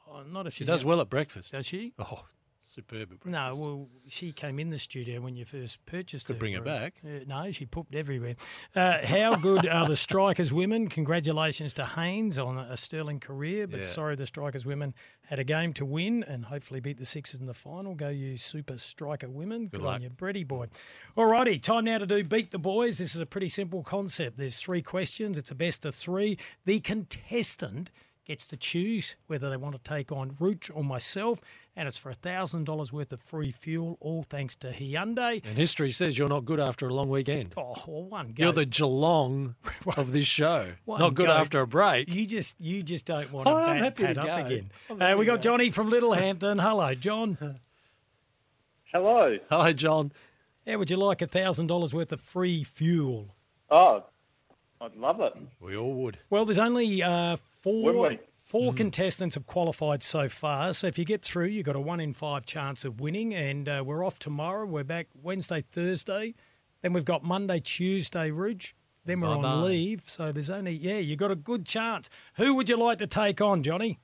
S4: Oh, not if
S6: She does well at breakfast.
S4: Does she?
S6: Oh, Superb.
S4: No, well, she came in the studio when you first purchased
S6: Could
S4: her.
S6: bring her back.
S4: Uh, no, she pooped everywhere. Uh, how good are the Strikers women? Congratulations to Haynes on a sterling career, but
S6: Yeah.
S4: sorry the Strikers women had a game to win and hopefully beat the Sixers in the final. Go you super striker women. Good, on
S6: luck.
S4: you, Bretty boy. All righty, time now to do Beat the Boys. This is a pretty simple concept. There's three questions. It's a best of three. The contestant gets to choose whether they want to take on Rooch or myself, and it's for $1,000 worth of free fuel, all thanks to Hyundai.
S6: And history says you're not good after a long weekend.
S4: Oh, well, one go.
S6: You're the Geelong of this show. Not good
S4: go.
S6: after a break.
S4: You just you just don't want to
S6: Oh, I'm
S4: bat,
S6: happy to
S4: pat up
S6: go.
S4: again.
S6: I'm
S4: Uh, we
S6: to
S4: got
S6: go.
S4: Johnny from Littlehampton. Hello, John.
S9: Hello.
S6: Hi, John.
S4: How would you like $1,000 worth of free fuel?
S9: Oh, I'd love it.
S6: We all would.
S4: Well, there's only uh, four
S9: Wouldn't we?
S4: contestants have qualified so far. So if you get through, you've got a one in five chance of winning. And uh, we're off tomorrow. We're back Wednesday, Thursday. Then we've got Monday, Tuesday, Rooch. Then we're
S6: Bye-bye.
S4: on leave. So there's only yeah, you've got a good chance. Who would you like to take on, Johnny?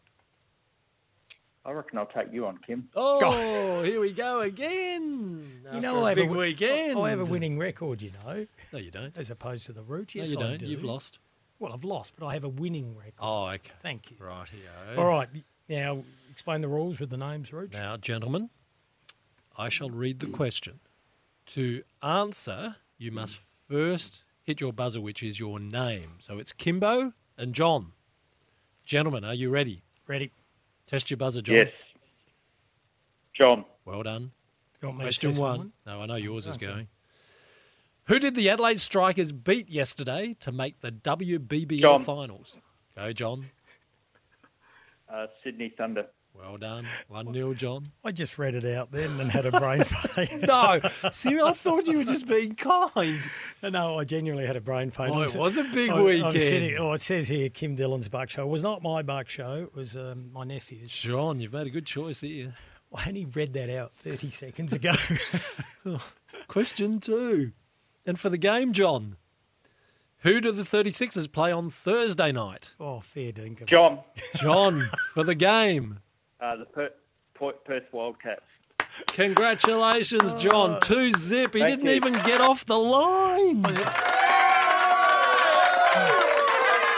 S9: I reckon I'll take you on, Kim.
S6: Oh, here we go again.
S4: you know,
S6: a
S4: I have
S6: big
S4: a,
S6: weekend.
S4: I have a winning record. You know,
S6: No, you don't.
S4: as opposed to the Rooch.
S6: No,
S4: Yes,
S6: you
S4: I
S6: don't.
S4: do.
S6: You've lost.
S4: Well, I've lost, but I have a winning record.
S6: Oh, okay.
S4: Thank you.
S6: Right here.
S4: All right, now explain the rules with the names, Rooch.
S6: Now, gentlemen, I shall read the question. To answer, you must first hit your buzzer, which is your name. So it's Kimbo and John. Gentlemen, are you ready?
S4: Ready?
S6: Test your buzzer, John.
S9: Yes. John.
S6: Well done.
S4: You want me to
S6: Question
S4: test
S6: one. No, I know yours is going. Who did the Adelaide Strikers beat yesterday to make the WBBL
S9: John.
S6: finals? Go, John.
S9: Uh, Sydney Thunder.
S6: Well done. 1 0, John.
S4: I just read it out then and had a brain fade.
S6: No, see, I thought you were just being kind.
S4: no, I genuinely had a brain fade.
S6: Oh, it was a big
S4: I- I'm
S6: weekend.
S4: sitting- oh, it says here Kim Dillon's buck show. It was not my buck show. It was um, my nephew's.
S6: John, you've made a good choice here.
S4: I only read that out 30 seconds ago.
S6: Question two. And for the game, John, who do the 36ers play on Thursday night?
S4: oh, fair dinkum.
S9: John.
S6: John, for the game.
S9: Uh, the Per- Per- Perth Wildcats.
S6: Congratulations, John. Two zip. He
S9: Thank
S6: didn't
S9: you.
S6: even get off the line.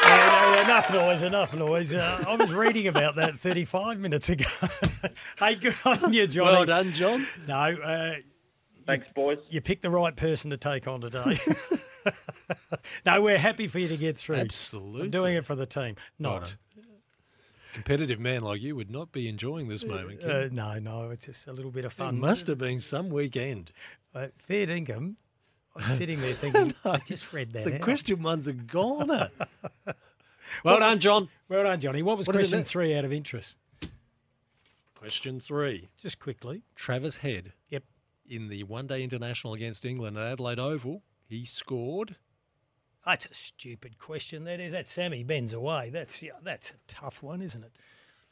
S4: Yeah, no, enough noise, enough noise. Uh, I was reading about that 35 minutes ago. hey, good on you, Johnny.
S6: Well done, John.
S4: No, uh,
S9: Thanks, boys.
S4: you picked the right person to take on today. no, we're happy for you to get through.
S6: Absolutely.
S4: I'm doing it for the team, not.
S6: Righto. Competitive man like you would not be enjoying this moment. Kim.
S4: Uh, no, no, it's just a little bit of
S6: it
S4: fun.
S6: must have been some weekend.
S4: Uh, fair income. I'm sitting there thinking, I just read that
S6: The
S4: out.
S6: question one's a goner. well done, John.
S4: Well done, Johnny. What was
S6: What is it
S4: question three out of interest?
S6: Question three.
S4: Just quickly.
S6: Travis Head.
S4: Yep.
S6: In the one day international against England at Adelaide Oval, he scored.
S4: That's a stupid question. That is. That Sammy bends away. That's yeah, that's a tough one, isn't it?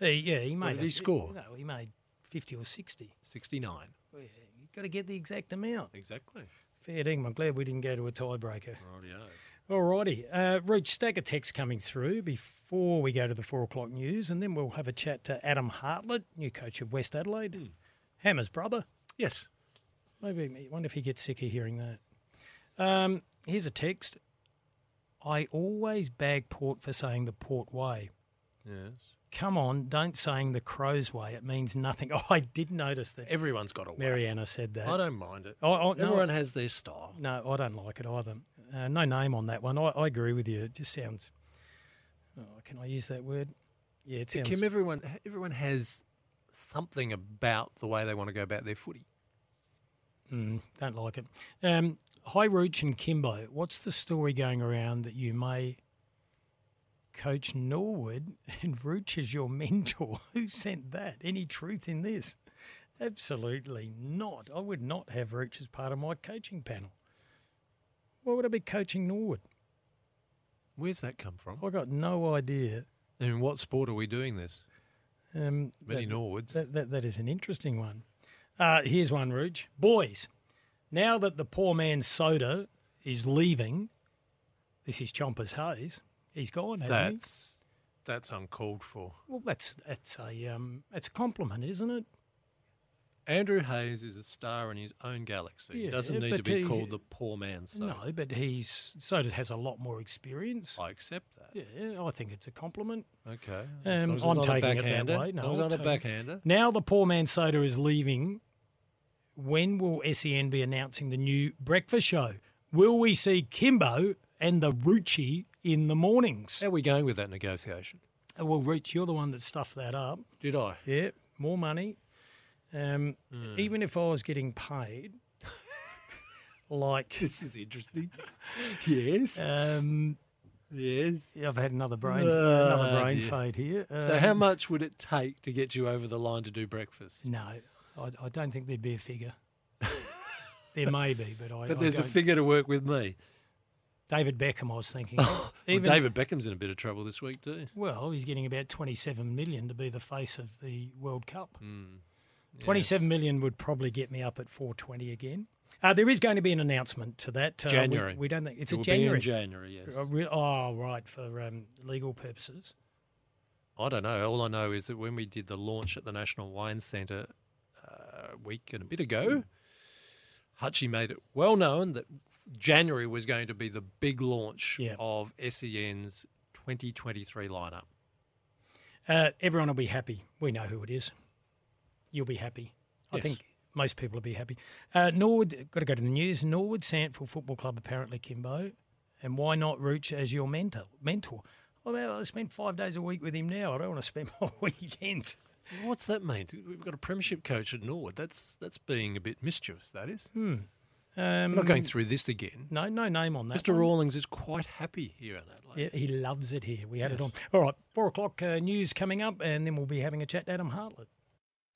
S4: Uh, yeah, he made.
S6: did he
S4: a-
S6: score?
S4: No, he made fifty or sixty.
S6: 69.
S4: Well, yeah, You've got to get the exact amount.
S6: Exactly.
S4: Fair dinkum. I'm glad we didn't go to a tiebreaker.
S6: Rightio.
S4: Alrighty. Uh, stack of text coming through before we go to the four o'clock news, and then we'll have a chat to Adam Hartlett, new coach of West Adelaide,
S6: Hmm.
S4: Hammer's brother.
S6: Yes.
S4: Maybe I wonder if he gets sick of hearing that. Um, here's a text. I always bag Port for saying the Port way.
S6: Yes.
S4: Come on, don't saying the Crow's way. It means nothing. Oh, I did notice that.
S6: Everyone's got a way.
S4: Marijana said that.
S6: I don't mind it.
S4: Oh, no,
S6: Everyone has their style.
S4: No, I don't like it either. Uh, no name on that one. I, I agree with you. It just sounds. Oh, can I use that word? Yeah, it sounds.
S6: Kim, everyone, everyone has something about the way they want to go about their footy.
S4: Mm, don't like it. Um, Hi, Rooch and Kimbo. What's the story going around that you may coach Norwood and Rooch is your mentor? Who sent that? Any truth in this? Absolutely not. I would not have Rooch as part of my coaching panel. Why would I be coaching Norwood?
S6: Where's that come from?
S4: I got no idea.
S6: And in what sport are we doing this?
S4: Um,
S6: Many
S4: that-
S6: Norwoods.
S4: That, that, that is an interesting one. Uh, here's one, Rooch. Boys, now that the poor man's soda is leaving, this is Chompers Hayes. He's gone, hasn't he?
S6: That's that's uncalled for.
S4: Well, that's that's a um, that's a compliment, isn't it?
S6: Andrew Hayes is a star in his own galaxy. he doesn't need to be called the poor man. So
S4: No, but he's Soda has a lot more experience.
S6: I accept that.
S4: Yeah, I think it's a compliment.
S6: Okay.
S4: Um, I'm taking it that way. No,
S6: it's not a backhander.
S4: Now the poor man soda is leaving. When will SEN be announcing the new breakfast show? Will we see Kimbo and the Ruchi in the mornings?
S6: How are we going with that negotiation?
S4: Uh, Well, Rooch, you're the one that stuffed that up.
S6: Did I?
S4: Yeah, more money. Um,
S6: Hmm.
S4: Even if I was getting paid, like
S6: This is interesting. yes.
S4: um,
S6: yes.
S4: I've had another brain,
S6: Ah,
S4: another brain
S6: dear.
S4: fade here.
S6: So how
S4: Um,
S6: much would it take to get you over the line to do breakfast?
S4: No, I, I don't think there'd be a figure. there may be, but I.
S6: But there's a figure to work with me.
S4: David Beckham, I was thinking.
S6: Well,
S4: Even
S6: David Beckham's in a bit of trouble this week too.
S4: Well, he's getting about 27 million to be the face of the World Cup.
S6: Mm.
S4: Twenty-seven million would probably get me up at 420 again. Uh, there is going to be an announcement to that. Uh,
S6: January.
S4: We, don't think it's
S6: It
S4: a
S6: will be in
S4: January.
S6: January, yes.
S4: Uh, Oh, right, for um, legal purposes.
S6: I don't know. All I know is that when we did the launch at the National Wine Centre uh, a week and a bit ago, Hutchie made it well known that January was going to be the big launch
S4: Yeah.
S6: of SEN's 2023 lineup.
S4: Uh, everyone will be happy. We know who it is. You'll be happy. I think most people will be happy. Uh, Norwood, got to go to the news. Norwood SANFL Football Club, apparently, Kimbo. And why not Rooch as your mentor? mentor? Well, I spend five days a week with him now. I don't want to spend my weekends.
S6: What's that mean? We've got a premiership coach at Norwood. That's that's being a bit mischievous. That is.
S4: Um,
S6: We're not going through this again.
S4: No, no name on that.
S6: Mr.
S4: one.
S6: Rawlings is quite happy here in Adelaide.
S4: Yeah, he loves it here. We had it on. All right, four o'clock uh, news coming up, and then we'll be having a chat to Adam Hartlett.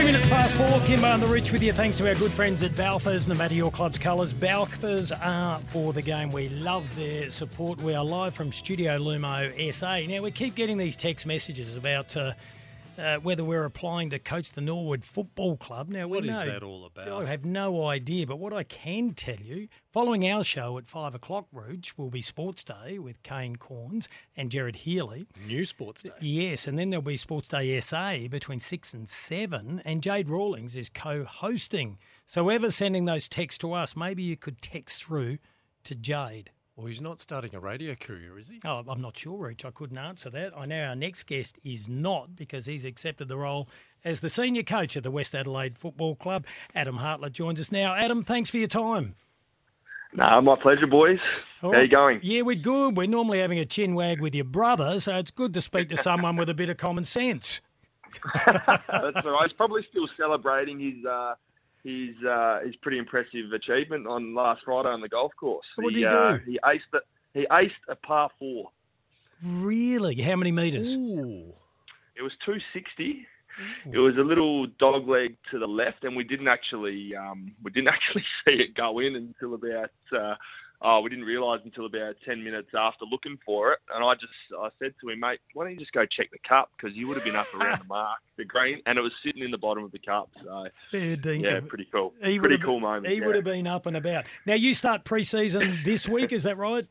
S4: Three minutes past four, Kimbo and the Rooch with you. Thanks to our good friends at Balfours. No matter your club's colours, Balfours are for the game. We love their support. We are live from Studio Lumo SA. Now, we keep getting these text messages about uh, uh, whether we're applying to coach the Norwood Football Club. Now,
S6: What
S4: we
S6: is
S4: know,
S6: that all about?
S4: I have no idea, but what I can tell you, following our show at five o'clock, Rooch, will be Sports Day with Kane Cornes and Jared Healy.
S6: New Sports Day.
S4: Yes, and then there'll be Sports Day SA between six and seven, and Jade Rawlings is co-hosting. So ever sending those texts to us, maybe you could text through to Jade.
S6: Well, he's not starting a radio career, is he?
S4: Oh, I'm not sure, Rooch. I couldn't answer that. I know our next guest is not because he's accepted the role as the senior coach of the West Adelaide Football Club. Adam Hartlett joins us now. Adam, thanks for your time.
S10: No, my pleasure, boys.
S4: All
S10: How you going?
S4: Yeah, we're good. We're normally having a chin wag with your brother, so it's good to speak to someone with a bit of common sense.
S10: That's all right. He's probably still celebrating his uh, his uh, his pretty impressive achievement on last Friday on the golf course.
S4: What did
S10: he,
S4: he
S10: uh,
S4: do?
S10: he aced it. He aced a par four.
S4: Really? How many metres?
S6: Ooh.
S10: It was two sixty. It was a little dog leg to the left, and we didn't actually um, we didn't actually see it go in until about uh, oh we didn't realise until about ten minutes after looking for it. And I just I said to him, mate, why don't you just go check the cup because you would have been up around the mark, the green, and it was sitting in the bottom of the cup. So
S4: Fair
S10: yeah, pretty cool.
S4: He would
S10: pretty cool moment.
S4: He
S10: yeah.
S4: would have been up and about. Now you start pre-season this week, is that right?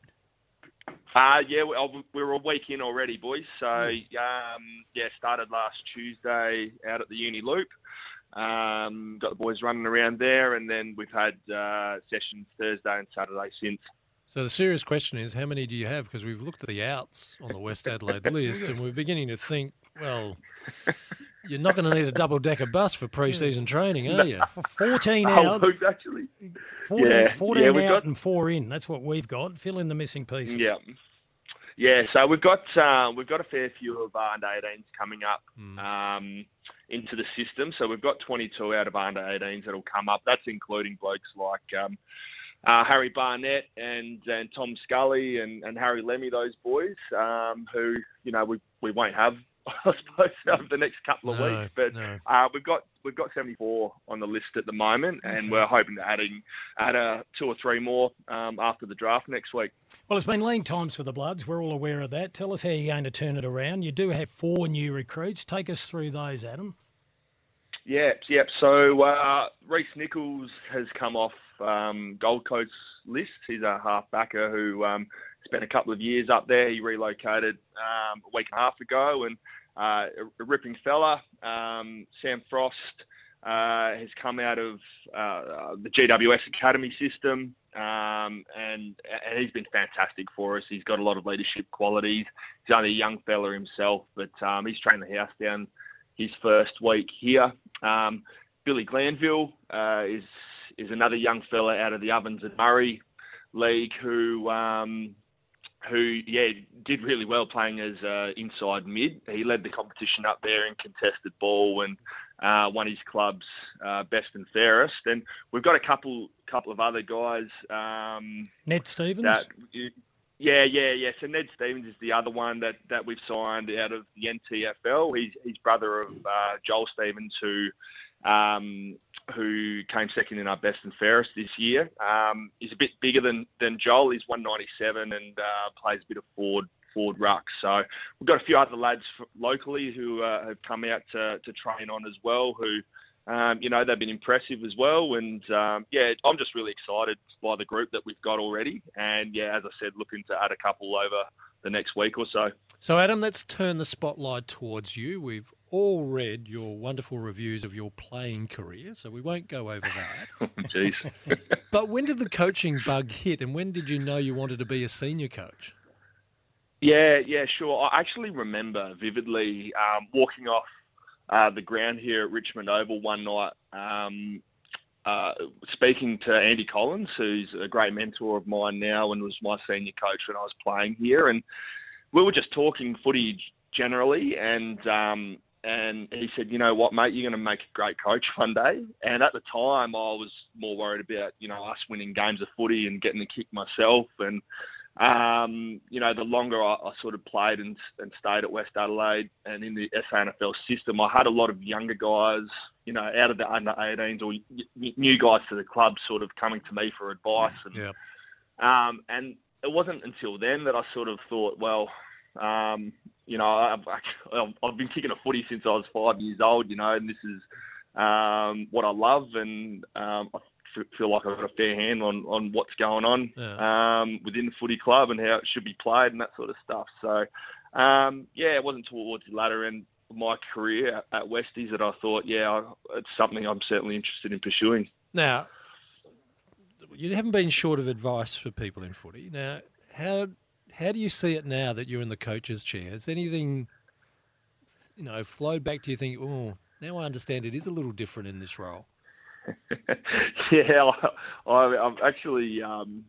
S10: Uh, yeah, we- oh, we're a week in already, boys. So, um, yeah, started last Tuesday out at the Uni Loop. Um, got the boys running around there, and then we've had uh, sessions Thursday and Saturday since.
S6: So the serious question is, how many do you have? Because we've looked at the outs on the West Adelaide list, and we're beginning to think, well, you're not going to need a double decker bus for pre-season training, are you?
S4: For 14
S10: Oh,
S4: out,
S10: we've actually,
S4: 14,
S10: yeah,
S4: 14
S10: yeah,
S4: out
S10: we've got-
S4: and four in. That's what we've got. Fill in the missing pieces.
S10: yeah, yeah. So we've got uh, we've got a fair few of our under 18s coming up um, into the system. So we've got 22 out of under 18s that'll come up. That's including blokes like. Um, uh, Harry Barnett and and Tom Scully and, and Harry Lemmy, those boys, um, who you know we we won't have I suppose, over the next couple of
S6: No,
S10: weeks. But
S6: no.
S10: uh, we've got we've got 74 on the list at the moment, and we're hoping to adding add a two or three more um, after the draft next week.
S4: Well, it's been lean times for the Bloods. We're all aware of that. Tell us how you're going to turn it around. You do have four new recruits. Take us through those, Adam.
S10: Yep, yep. So uh, Reese Nichols has come off um, Gold Coast list. He's a half-backer who um, spent a couple of years up there. He relocated um, a week and a half ago, and uh, a, a ripping fella. Um, Sam Frost uh, has come out of uh, the GWS Academy system, um, and, and he's been fantastic for us. He's got a lot of leadership qualities. He's only a young fella himself, but um, he's trained the house down his first week here. Um, Billy Glanville uh, is is another young fella out of the Ovens and Murray League who um, who yeah did really well playing as uh, inside mid. He led the competition up there in contested ball and uh, won his club's uh, best and fairest. And we've got a couple couple of other guys. Um,
S4: Ned Stevens.
S10: that yeah, yeah, yeah. So Ned Stevens is the other one that, that we've signed out of the NTFL. He's he's brother of uh, Joel Stevens, who um, who came second in our best and fairest this year. Um, he's a bit bigger than than Joel. He's 197 and uh, plays a bit of forward forward ruck. So we've got a few other lads locally who uh, have come out to, to train on as well. Who um, you know, they've been impressive as well. And um, yeah, I'm just really excited by the group that we've got already. And yeah, as I said, looking to add a couple over the next week or so.
S6: So, Adam, let's turn the spotlight towards you. We've all read your wonderful reviews of your playing career, so we won't go over that.
S10: Jeez.
S6: but when did the coaching bug hit, and when did you know you wanted to be a senior coach?
S10: Yeah, yeah, sure. I actually remember vividly um, walking off uh, the ground here at Richmond Oval one night, um, uh, speaking to Andy Collins, who's a great mentor of mine now and was my senior coach when I was playing here, and we were just talking footy generally, and um, and he said, you know what, mate, you're going to make a great coach one day. And at the time, I was more worried about you know us winning games of footy and getting the kick myself, and um, you know, the longer I, I sort of played and, and stayed at West Adelaide and in the SANFL system, I had a lot of younger guys, you know, out of the under 18s or new guys to the club sort of coming to me for advice. And,
S6: Yeah.
S10: um, and it wasn't until then that I sort of thought, well, um, you know, I've, I've I've been kicking a footy since I was five years old, you know, and this is um, what I love, and um, I f- feel like I've got a fair hand on, on what's going on um, within the footy club and how it should be played and that sort of stuff. So, um, yeah, it wasn't towards the latter end of my career at, Westies that I thought, yeah, it's something I'm certainly interested in pursuing.
S6: Now, you haven't been short of advice for people in footy. Now, how how do you see it now that you're in the coach's chair? Has anything, you know, flowed back to you? Think, oh, now I understand it is a little different in this role.
S10: yeah, I, I'm actually um,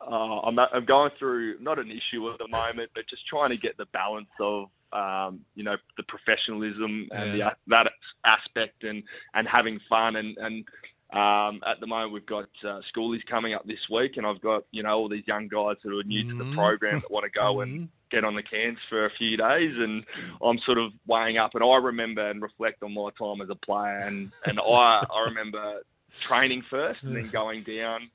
S10: uh, I'm, I'm going through not an issue at the moment, but just trying to get the balance of um, you know the professionalism and
S6: Yeah.
S10: the, that aspect and and having fun and and um, at the moment we've got uh, schoolies coming up this week, and I've got you know all these young guys that are new to the
S6: Mhm.
S10: program that want to go and get on the cans for a few days, and I'm sort of weighing up. And I remember and reflect on my time as a player, and and I I remember training first and then going down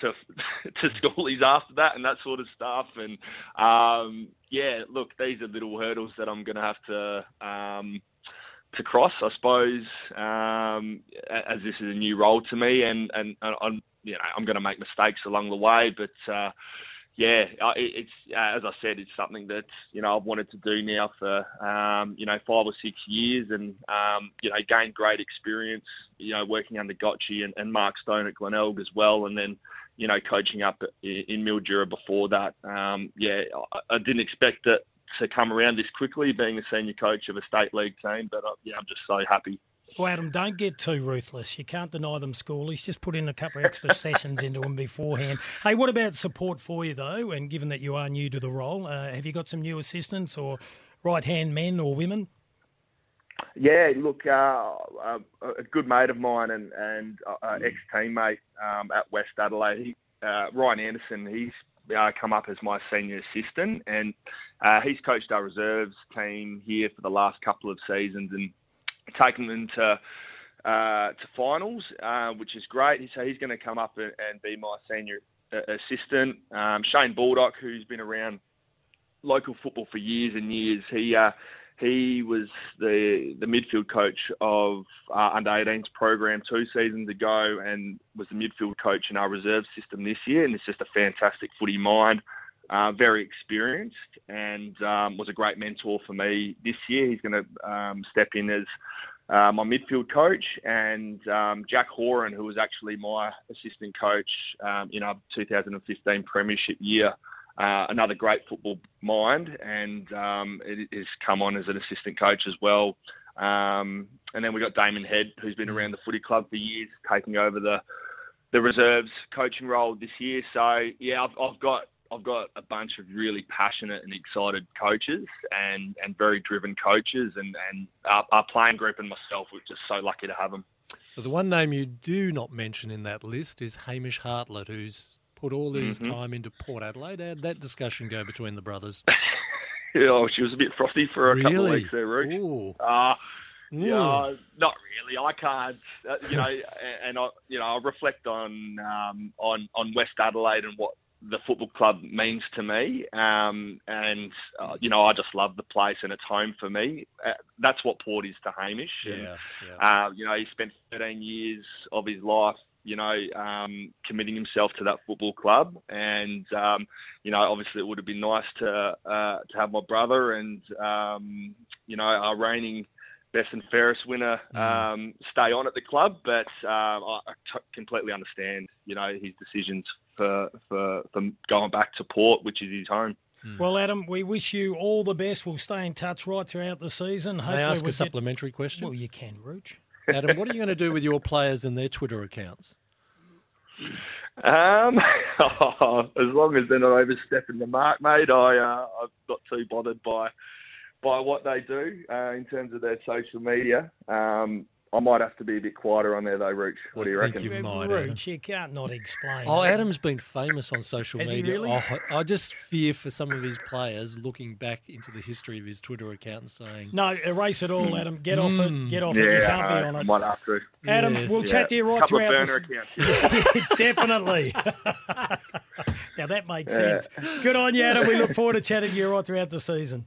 S10: to to schoolies after that and that sort of stuff. And um, yeah, look, these are little hurdles that I'm going to have to um, to cross, I suppose, um, as this is a new role to me, and and, and I'm you know I'm going to make mistakes along the way, but. Uh, yeah, it's as I said, it's something that you know I've wanted to do now for um, you know five or six years, and um, you know gained great experience, you know working under Gotchi and, and Mark Stone at Glenelg as well, and then you know coaching up in, in Mildura before that. Um, yeah, I, I didn't expect it to come around this quickly, being a senior coach of a state league team, but uh, yeah, I'm just so happy.
S4: Well, Adam, don't get too ruthless. You can't deny them schoolies. Just put in a couple of extra sessions into them beforehand. Hey, what about support for you, though? And given that you are new to the role, uh, have you got some new assistants or right hand men or women?
S10: Yeah, look, uh, a, a good mate of mine and, and uh, ex teammate um, at West Adelaide, he, uh, Ryan Anderson, he's uh, come up as my senior assistant, and uh, he's coached our reserves team here for the last couple of seasons and taken them to uh, to finals, uh, which is great. So he's going to come up and, and be my senior uh, assistant. Um, Shane Baldock, who's been around local football for years and years, he uh, he was the the midfield coach of uh, under 18s program two seasons ago, and was the midfield coach in our reserve system this year. And it's just a fantastic footy mind. Uh, very experienced and um, was a great mentor for me this year. He's going to um, step in as uh, my midfield coach, and um, Jack Horan, who was actually my assistant coach um, in our 2015 Premiership year. Uh, another great football mind, and um, has come on as an assistant coach as well. Um, and then we got Damon Head, who's been around the footy club for years, taking over the the reserves coaching role this year. So yeah, I've, I've got I've got a bunch of really passionate and excited coaches and, and very driven coaches, and, and our, our playing group and myself, we're just so lucky to have them.
S6: So the one name you do not mention in that list is Hamish Hartlett, who's put all his
S10: Mhm.
S6: time into Port Adelaide. How'd that discussion go between the brothers?
S10: oh, she was a bit frosty for a couple of
S6: Really?
S10: weeks there,
S6: Rooch.
S10: Uh, yeah, not really. I can't, uh, you know, and, and I, you know, I reflect on um, on on West Adelaide and what the football club means to me, um, and uh, you know, I just love the place and it's home for me. Uh, that's what Port is to Hamish. And,
S6: Yeah, yeah.
S10: uh, you know, he spent 13 years of his life, you know, um, committing himself to that football club, and um, you know, obviously it would have been nice to uh, to have my brother and um, you know our reigning best and fairest winner um, stay on at the club, but um, I, I t- completely understand, you know, his decisions for, for for going back to Port, which is his home.
S4: Well, Adam, we wish you all the best. We'll stay in touch right throughout the season.
S6: May I
S4: Hopefully
S6: ask
S4: we'll
S6: a
S4: get-
S6: supplementary question?
S4: Well, you can, Rooch.
S6: Adam, what are you going to do with your players and their Twitter accounts?
S10: Um, as long as they're not overstepping the mark, mate, I uh, I'm not too bothered by by what they do uh, in terms of their social media. Um, I might have to be a bit quieter on there though, Rooch. What do you
S6: think
S10: reckon?
S6: you might, Adam.
S4: Rooch, you can't not explain.
S6: Oh,
S4: that.
S6: Adam's been famous on social
S4: Has he
S6: media.
S4: really?
S6: Oh, I just fear for some of his players looking back into the history of his Twitter account and saying,
S4: No, erase it all, Adam. Get off it. Get off it. You can't be on it.
S10: might have to.
S4: Adam,
S6: Yes.
S4: we'll chat to you right
S10: Couple of
S4: throughout
S10: burner
S4: this.
S10: accounts.
S4: Definitely. now that makes
S10: Yeah.
S4: sense. Good on you, Adam. We look forward to chatting to you right throughout the season.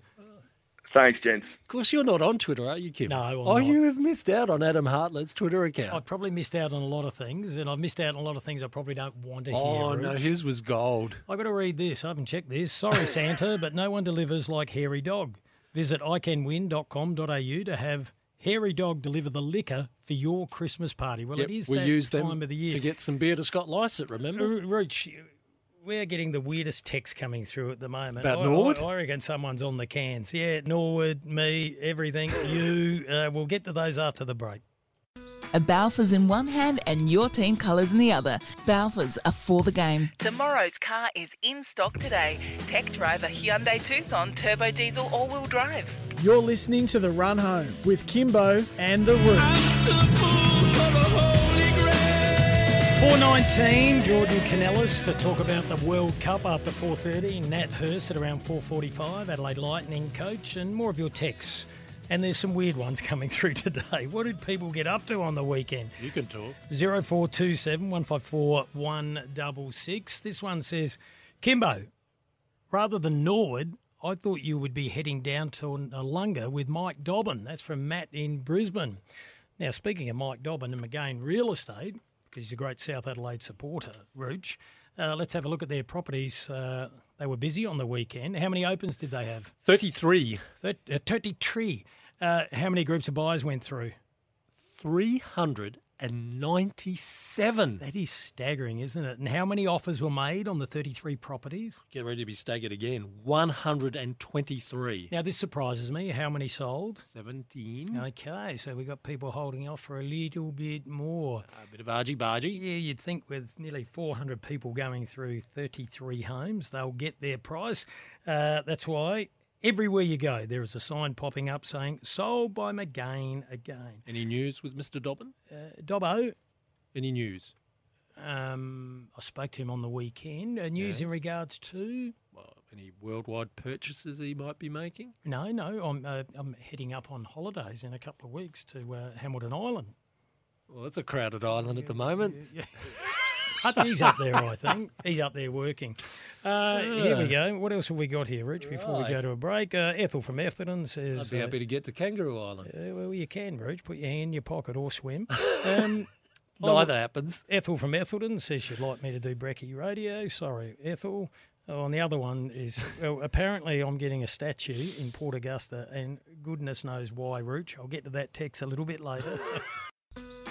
S10: Thanks, gents.
S6: Of course, you're not on Twitter, are you, Kim?
S4: No, I'm
S6: Oh,
S4: not.
S6: you have missed out on Adam Hartlett's Twitter account.
S4: I've probably missed out on a lot of things, and I've missed out on a lot of things I probably don't want to oh, hear.
S6: oh, no, his was gold.
S4: I've got to read this. I haven't checked this. Sorry, Santa, but no one delivers like Hairy Dog. Visit iCanWin.com.au to have Hairy Dog deliver the liquor for your Christmas party. Well,
S6: Yep,
S4: it is
S6: we
S4: that
S6: use them
S4: time of the year.
S6: to get some beer to Scott Lycett, remember?
S4: Uh, R- Rooch, we're getting the weirdest texts coming through at the moment.
S6: About
S4: I,
S6: Norwood?
S4: I, I reckon someone's on the cans. Yeah, Norwood, me, everything. You. Uh, we'll get to those after the break.
S1: A Balfours in one hand and your team colours in the other. Balfours are for the game.
S2: Tomorrow's car is in stock today. Tech driver Hyundai Tucson Turbo Diesel All Wheel Drive.
S3: You're listening to The Run Home with Kimbo and The Rooch.
S4: 419, Jordan Canellis to talk about the World Cup after 4.30. Nat Hurst at around 4.45, Adelaide Lightning coach, and more of your texts. And there's some weird ones coming through today. What did people get up to on the weekend?
S6: You can talk.
S4: 0427 154 166. This one says, Kimbo, rather than Norwood, I thought you would be heading down to Noarlunga with Mike Dobbin. That's from Matt in Brisbane. Now, speaking of Mike Dobbin and McGain Real Estate, because he's a great South Adelaide supporter, Rooch, uh, let's have a look at their properties. Uh, they were busy on the weekend. How many opens did they have?
S6: 33.
S4: Thir- uh, 33. Uh, how many groups of buyers went through?
S6: 397.
S4: That is staggering, isn't it? And how many offers were made on the 33 properties?
S6: Get ready to be staggered again. 123.
S4: Now, this surprises me. How many sold?
S6: 17.
S4: Okay, so we've got people holding off for a little bit more.
S6: A bit of argy bargy.
S4: Yeah, you'd think with nearly 400 people going through 33 homes, they'll get their price. Uh, that's why everywhere you go, there is a sign popping up saying sold by McGain again.
S6: Any news with Mr. Dobbin?
S4: Uh, Dobbo,
S6: Any news?
S4: um, I spoke to him on the weekend. Uh, news in regards to.
S6: well, any worldwide purchases he might be making?
S4: No, no, I'm uh, I'm heading up on holidays in a couple of weeks to uh, Hamilton Island.
S6: Well, it's a crowded island at the moment.
S4: Yeah. Hutchie's up there, I think. He's up there working. Uh, Here we go. What else have we got here, Rooch, before we go to a break? Uh, Ethel from Ethelton says...
S6: I'd be happy to get to Kangaroo Island.
S4: uh, well, you can, Rooch. Put your hand in your pocket or swim. Um,
S6: Neither happens.
S4: Ethel from Ethelton says she'd like me to do Brecky Radio. Sorry, Ethel. Oh, and the other one is, well, apparently I'm getting a statue in Port Augusta, and goodness knows why, Rooch. I'll get to that text a little bit later.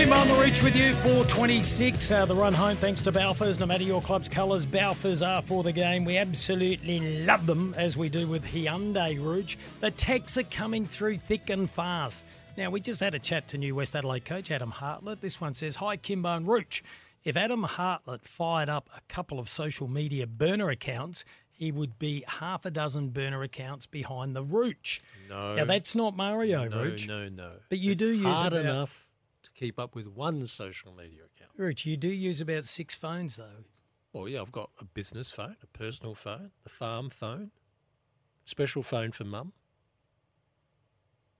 S4: Kim on the Rooch with you, 426. Uh, the run home, thanks to Balfours. No matter your club's colours, Balfours are for the game. We absolutely love them, as we do with Hyundai Rooch. The texts are coming through thick and fast. Now, we just had a chat to new West Adelaide coach Adam Hartlett. This one says, Hi, Kimbo and Rooch. If Adam Hartlett fired up a couple of social media burner accounts, he would be half a dozen burner accounts behind the Rooch.
S6: No.
S4: Now, that's not Mario
S6: no,
S4: Rooch.
S6: no, no.
S4: But you
S6: It's
S4: do use
S6: hard
S4: about-
S6: enough keep up with one social media account.
S4: Rooch, you do use about six phones, though.
S6: Well, yeah, I've got a business phone, a personal phone, the farm phone, special phone for mum,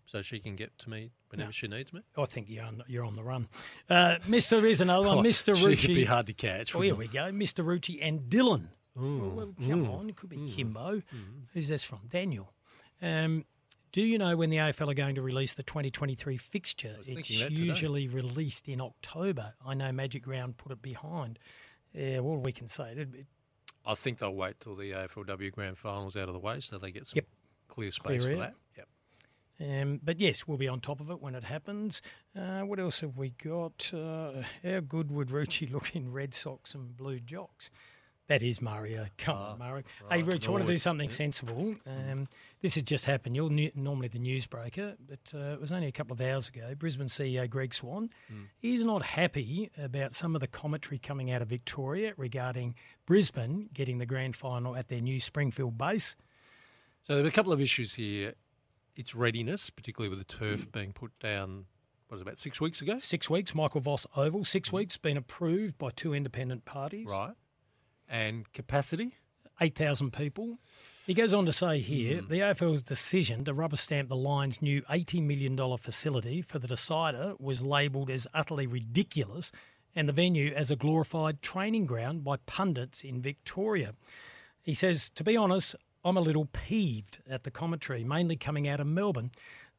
S6: so she can get to me whenever
S4: No.
S6: she needs me.
S4: I think you're on, you're on the run. Uh, Mr. is another one. Mr.
S6: she
S4: Rucci.
S6: could be hard to catch,
S4: Oh, here we go. Mr. Rucci and Dillon.
S6: Mm,
S4: Well, come
S6: mm,
S4: on. It could be Kimbo. Who's this from? Daniel. Um, do you know when the AFL are going to release the 2023 fixture? It's
S6: that today.
S4: usually released in October. I know Magic Round put it behind. Yeah, all we can say. It, it,
S6: I think they'll wait till the AFLW Grand Finals out of the way so they get some
S4: Yep.
S6: clear space
S4: Clear
S6: for that. Yep.
S4: Um, but yes, we'll be on top of it when it happens. Uh, what else have we got? Uh, how good would Rucci look in red socks and blue jocks? That is Mario. Come on, Mario. hey, Rooch, I want to do something
S6: yeah.
S4: sensible. Um, this has just happened. You're new, normally the newsbreaker, but uh, it was only a couple of hours ago. Brisbane CEO Greg Swann, he's not happy about some of the commentary coming out of Victoria regarding Brisbane getting the grand final at their new Springfield base.
S6: So there are a couple of issues here. Its readiness, particularly with the turf
S4: Mm.
S6: being put down, what was it, about six weeks ago?
S4: Six weeks, Michael Voss Oval. Six weeks, been approved by two independent parties.
S6: Right. And capacity?
S4: 8,000 people. He goes on to say here hmm. the AFL's decision to rubber stamp the Lions' new $80 million facility for the decider was labelled as utterly ridiculous and the venue as a glorified training ground by pundits in Victoria. He says, to be honest, I'm a little peeved at the commentary, mainly coming out of Melbourne,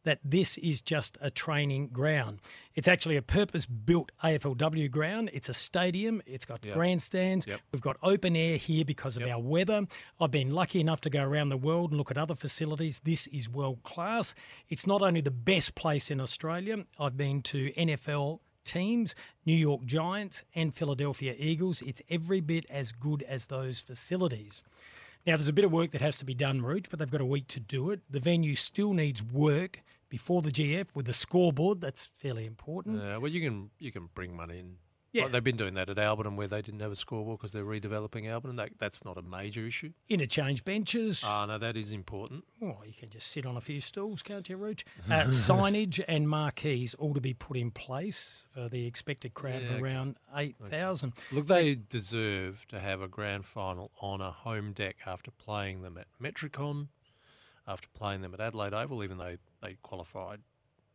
S4: that this is just a training ground. It's actually a purpose built AFLW ground. It's a stadium, it's got
S6: Yep.
S4: grandstands,
S6: Yep.
S4: we've got open air here because of
S6: Yep.
S4: our weather. I've been lucky enough to go around the world and look at other facilities. This is world class. It's not only the best place in Australia, I've been to NFL teams, New York Giants and Philadelphia Eagles. It's every bit as good as those facilities. Now, there's a bit of work that has to be done, Rooch, but they've got a week to do it. The venue still needs work before the GF with the scoreboard. That's fairly important.
S6: Yeah, well, you can you can bring money in.
S4: Yeah.
S6: Like they've been doing that at Alberton where they didn't have a scoreboard because they're redeveloping Alberton. That, that's not a major issue.
S4: Interchange benches.
S6: Ah, no, that is important.
S4: Well, you can just sit on a few stools, can't you, Rooch? Uh, signage and marquees all to be put in place for the expected crowd
S6: Yeah,
S4: of
S6: okay.
S4: around 8,000.
S6: Look, they deserve to have a grand final on a home deck after playing them at Metricon, after playing them at Adelaide Oval, even though they qualified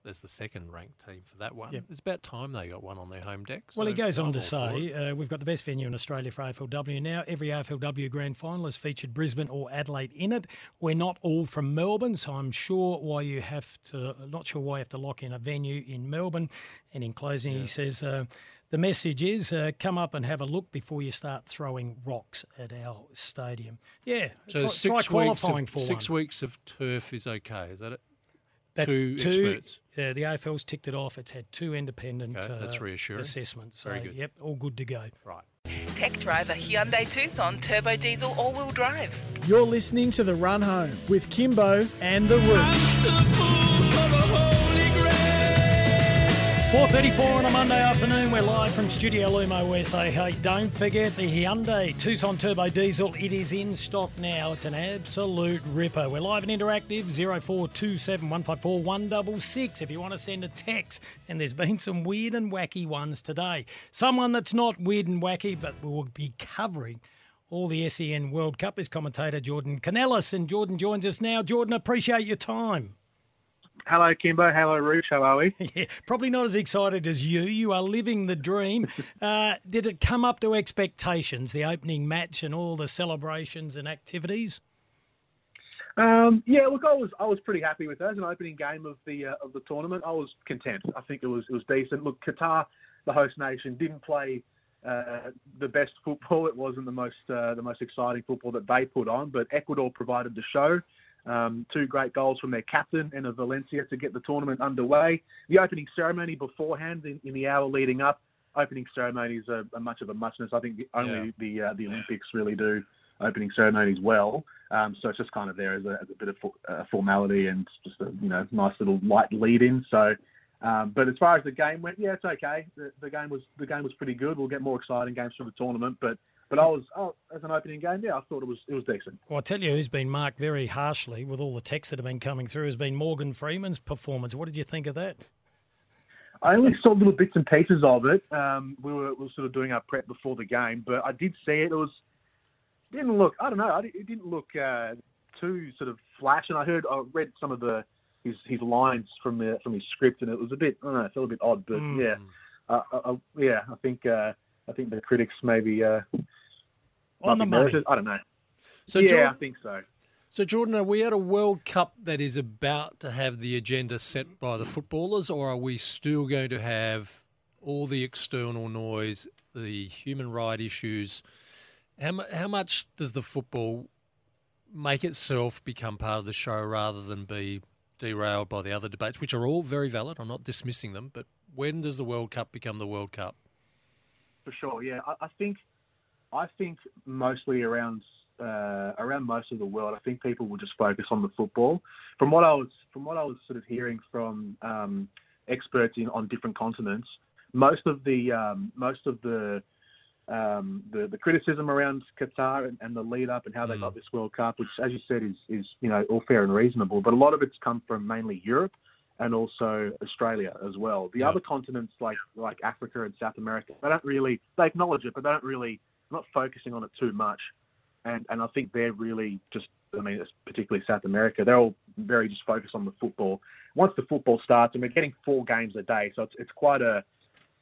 S6: as the second ranked team for that one.
S4: Yep.
S6: It's about time they got one on their home deck.
S4: Well, he goes on to say, uh, we've got the best venue in Australia for AFLW now. Every AFLW grand final has featured Brisbane or Adelaide in it. We're not all from Melbourne, so I'm sure why you have to, not sure why you have to lock in a venue in Melbourne. And in closing, he says, uh, the message is uh, come up and have a look before you start throwing rocks at our stadium. Yeah,
S6: So
S4: try,
S6: six
S4: try
S6: weeks of,
S4: for
S6: six
S4: one.
S6: weeks of turf is okay. Is that it?
S4: That
S6: two, experts.
S4: Uh, the AFL's ticked it off. It's had two independent
S6: Okay, that's
S4: uh,
S6: reassuring.
S4: assessments. So,
S6: Very good.
S4: yep, all good to go.
S6: Right.
S2: Tech drive a Hyundai Tucson turbo diesel all-wheel drive.
S3: You're listening to The Run Home with Kimbo and The Rooch.
S4: 4.34 on a Monday afternoon. We're live from Studio Lumo SA, Hey, don't forget the Hyundai Tucson Turbo Diesel. It is in stock now. It's an absolute ripper. We're live and interactive. 0427 154 166 if you want to send a text. And there's been some weird and wacky ones today. Someone that's not weird and wacky, but we will be covering all the SEN World Cup is commentator Jordan Canellis. And Jordan joins us now. Jordan, appreciate your time.
S11: Hello, Kimbo. Hello, Rooch. How are we?
S4: yeah, probably not as excited as you. You are living the dream. Uh, did it come up to expectations, the opening match and all the celebrations and activities?
S11: Um, yeah, look, I was I was pretty happy with that. As an opening game of the uh, of the tournament, I was content. I think it was it was decent. Look, Qatar, the host nation, didn't play uh, the best football. It wasn't the most uh, the most exciting football that they put on, but Ecuador provided the show. Um, two great goals from their captain Enner Valencia to get the tournament underway. The opening ceremony beforehand, in, in the hour leading up, opening ceremonies are, are much of a muchness. I think the, only yeah. the uh, the Olympics really do opening ceremonies well. Um, so it's just kind of there as a, as a bit of uh, formality and just a you know nice little light lead in. So. Um, but as far as the game went, yeah, it's okay. The, the game was the game was pretty good. We'll get more exciting games for the tournament, but but I was, oh, as an opening game, yeah, I thought it was it was decent.
S4: Well, I tell you, who's been marked very harshly with all the texts that have been coming through has been Morgan Freeman's performance. What did you think of that?
S11: I only saw little bits and pieces of it. Um, we, were, we were sort of doing our prep before the game, but I did see it. It was didn't look. I don't know. It didn't look uh, too sort of flash. And I heard, I read some of the his his lines from the from his script, and it was a bit. I don't know. It felt a bit odd, but mm. yeah, uh, I, uh, uh, yeah. I think uh, I think the critics maybe uh,
S4: on the money.
S11: I don't know.
S6: So
S11: yeah,
S6: Jordan,
S11: I think so.
S6: So Jordan, are we at a World Cup that is about to have the agenda set by the footballers, or are we still going to have all the external noise, the human right issues? How how much does the football make itself become part of the show rather than be derailed by the other debates, which are all very valid? I'm not dismissing them, but when does the World Cup become the World Cup?
S11: For sure, yeah. I, I think I think mostly around uh, around most of the world, I think people will just focus on the football. From what I was from what I was sort of hearing from um, experts in on different continents, most of the um, most of the um, the, the criticism around Qatar and, and, the lead up and how they mm. got this World Cup, which, as you said, is is you know all fair and reasonable. But a lot of it's come from mainly Europe and also Australia as well. The other continents like like Africa and South America, they don't really they acknowledge it, but they don't really not focusing on it too much. And and I think they're really just I mean, particularly South America, they're all very just focused on the football. Once the football starts, and we're getting four games a day, so it's it's quite a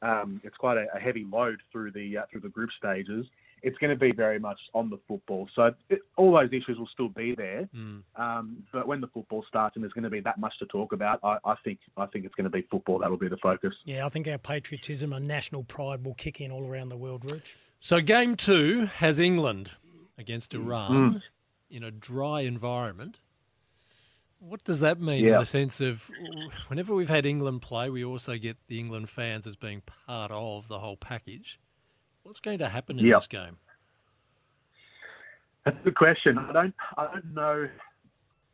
S11: um, it's quite a, a, heavy load through the uh, through the group stages. It's going to be very much on the football, so it, all those issues will still be there.
S6: Mm.
S11: Um, but when the football starts and there's going to be that much to talk about, I, I think I think it's going to be football that will be the focus.
S4: Yeah, I think our patriotism and national pride will kick in all around the world, Rich.
S6: So game two has England against Iran mm. in a dry environment. What does that mean yeah. in the sense of whenever we've had England play, we also get the England fans as being part of the whole package. What's going to happen in this game?
S11: That's a good question. I don't. I don't know.